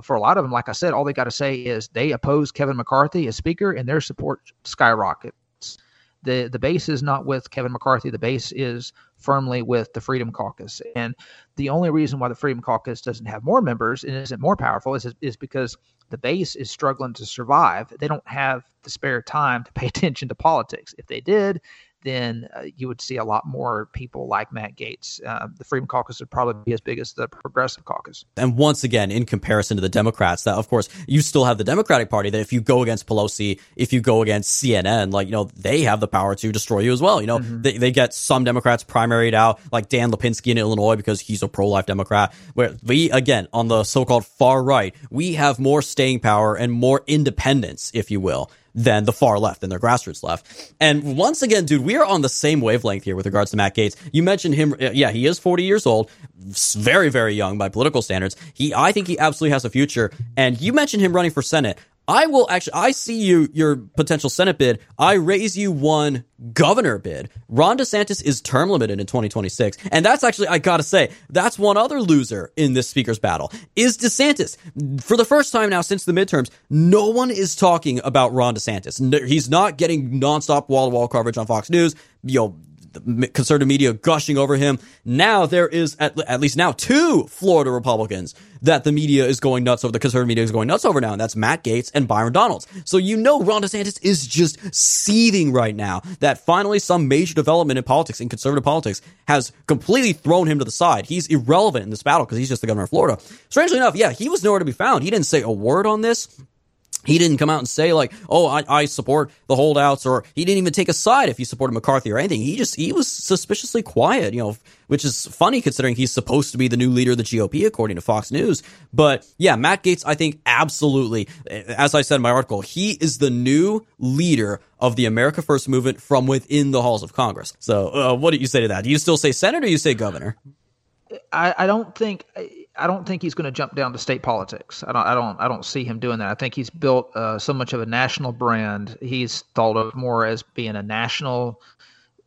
for a lot of them, like I said, all they got to say is they oppose Kevin McCarthy as Speaker, and their support skyrocket the the base is not with Kevin McCarthy. The base is firmly with the Freedom Caucus. And the only reason why the Freedom Caucus doesn't have more members and isn't more powerful is is because the base is struggling to survive. They don't have the spare time to pay attention to politics. If they did, then uh, you would see a lot more people like Matt Gaetz. Uh, the Freedom Caucus would probably be as big as the Progressive Caucus. And once again, in comparison to the Democrats, that of course you still have the Democratic Party. That if you go against Pelosi, if you go against CNN, like you know they have the power to destroy you as well. You know mm-hmm. they they get some Democrats primaried out, like Dan Lipinski in Illinois because he's a pro life Democrat. Where we again on the so called far right, we have more staying power and more independence, if you will than the far left, than their grassroots left. And once again, dude, we are on the same wavelength here with regards to Matt Gaetz. You mentioned him. Uh, yeah, he is 40 years old, very, very young by political standards. He, I think he absolutely has a future. And you mentioned him running for Senate. I will actually, I see you, your potential Senate bid. I raise you one governor bid. Ron DeSantis is term limited in 2026. And that's actually, I gotta say, that's one other loser in this speaker's battle is DeSantis. For the first time now since the midterms, no one is talking about Ron DeSantis. He's not getting nonstop wall to wall coverage on Fox News. You know, conservative media gushing over him. Now there is at, at least now two Florida Republicans that the media is going nuts over. The conservative media is going nuts over now, and that's Matt Gaetz and Byron Donalds. So you know Ron DeSantis is just seething right now that finally some major development in politics, in conservative politics, has completely thrown him to the side. He's irrelevant in this battle because he's just the governor of Florida. Strangely enough, yeah, he was nowhere to be found. He didn't say a word on this. He didn't come out and say like, "Oh, I, I, support the holdouts," or he didn't even take a side if he supported McCarthy or anything. He just he was suspiciously quiet, you know, which is funny considering he's supposed to be the new leader of the GOP according to Fox News. But yeah, Matt Gaetz, I think absolutely, as I said in my article, he is the new leader of the America First movement from within the halls of Congress. So, uh, what do you say to that? Do you still say senator? or you say governor? I, I don't think. I don't think he's going to jump down to state politics. I don't. I don't. I don't see him doing that. I think he's built uh, so much of a national brand. He's thought of more as being a national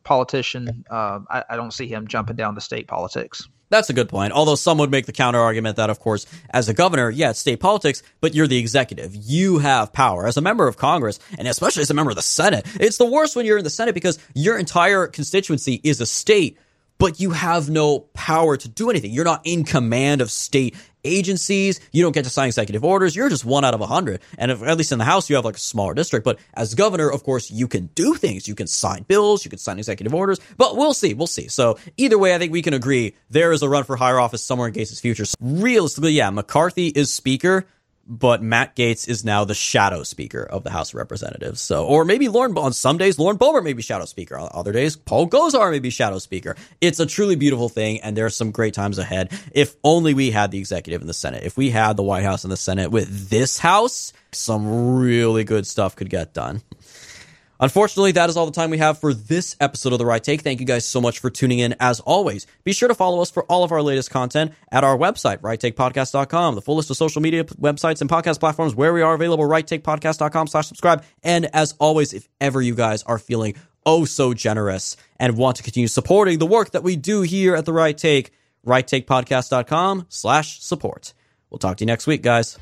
politician. Uh, I, I don't see him jumping down to state politics. That's a good point. Although some would make the counter argument that, of course, as a governor, yeah, it's state politics, but you're the executive. You have power. As a member of Congress, and especially as a member of the Senate, it's the worst when you're in the Senate because your entire constituency is a state but you have no power to do anything. You're not in command of state agencies. You don't get to sign executive orders. You're just one out of a hundred. And if, at least in the House, you have like a smaller district. But as governor, of course, you can do things. You can sign bills. You can sign executive orders. But we'll see. We'll see. So either way, I think we can agree there is a run for higher office somewhere in Gaetz's future. Realistically, yeah, McCarthy is speaker but Matt Gaetz is now the shadow speaker of the House of Representatives. So, or maybe Lauren, on some days, Lauren Boebert may be shadow speaker. On other days, Paul Gosar may be shadow speaker. It's a truly beautiful thing, and there are some great times ahead. If only we had the executive in the Senate. If we had the White House and the Senate with this House, some really good stuff could get done. Unfortunately, that is all the time we have for this episode of The Right Take. Thank you guys so much for tuning in. As always, be sure to follow us for all of our latest content at our website, righttakepodcast.com, the full list of social media websites and podcast platforms where we are available, righttakepodcast.com slash subscribe. And as always, if ever you guys are feeling oh so generous and want to continue supporting the work that we do here at The Right Take, righttakepodcast.com slash support. We'll talk to you next week, guys.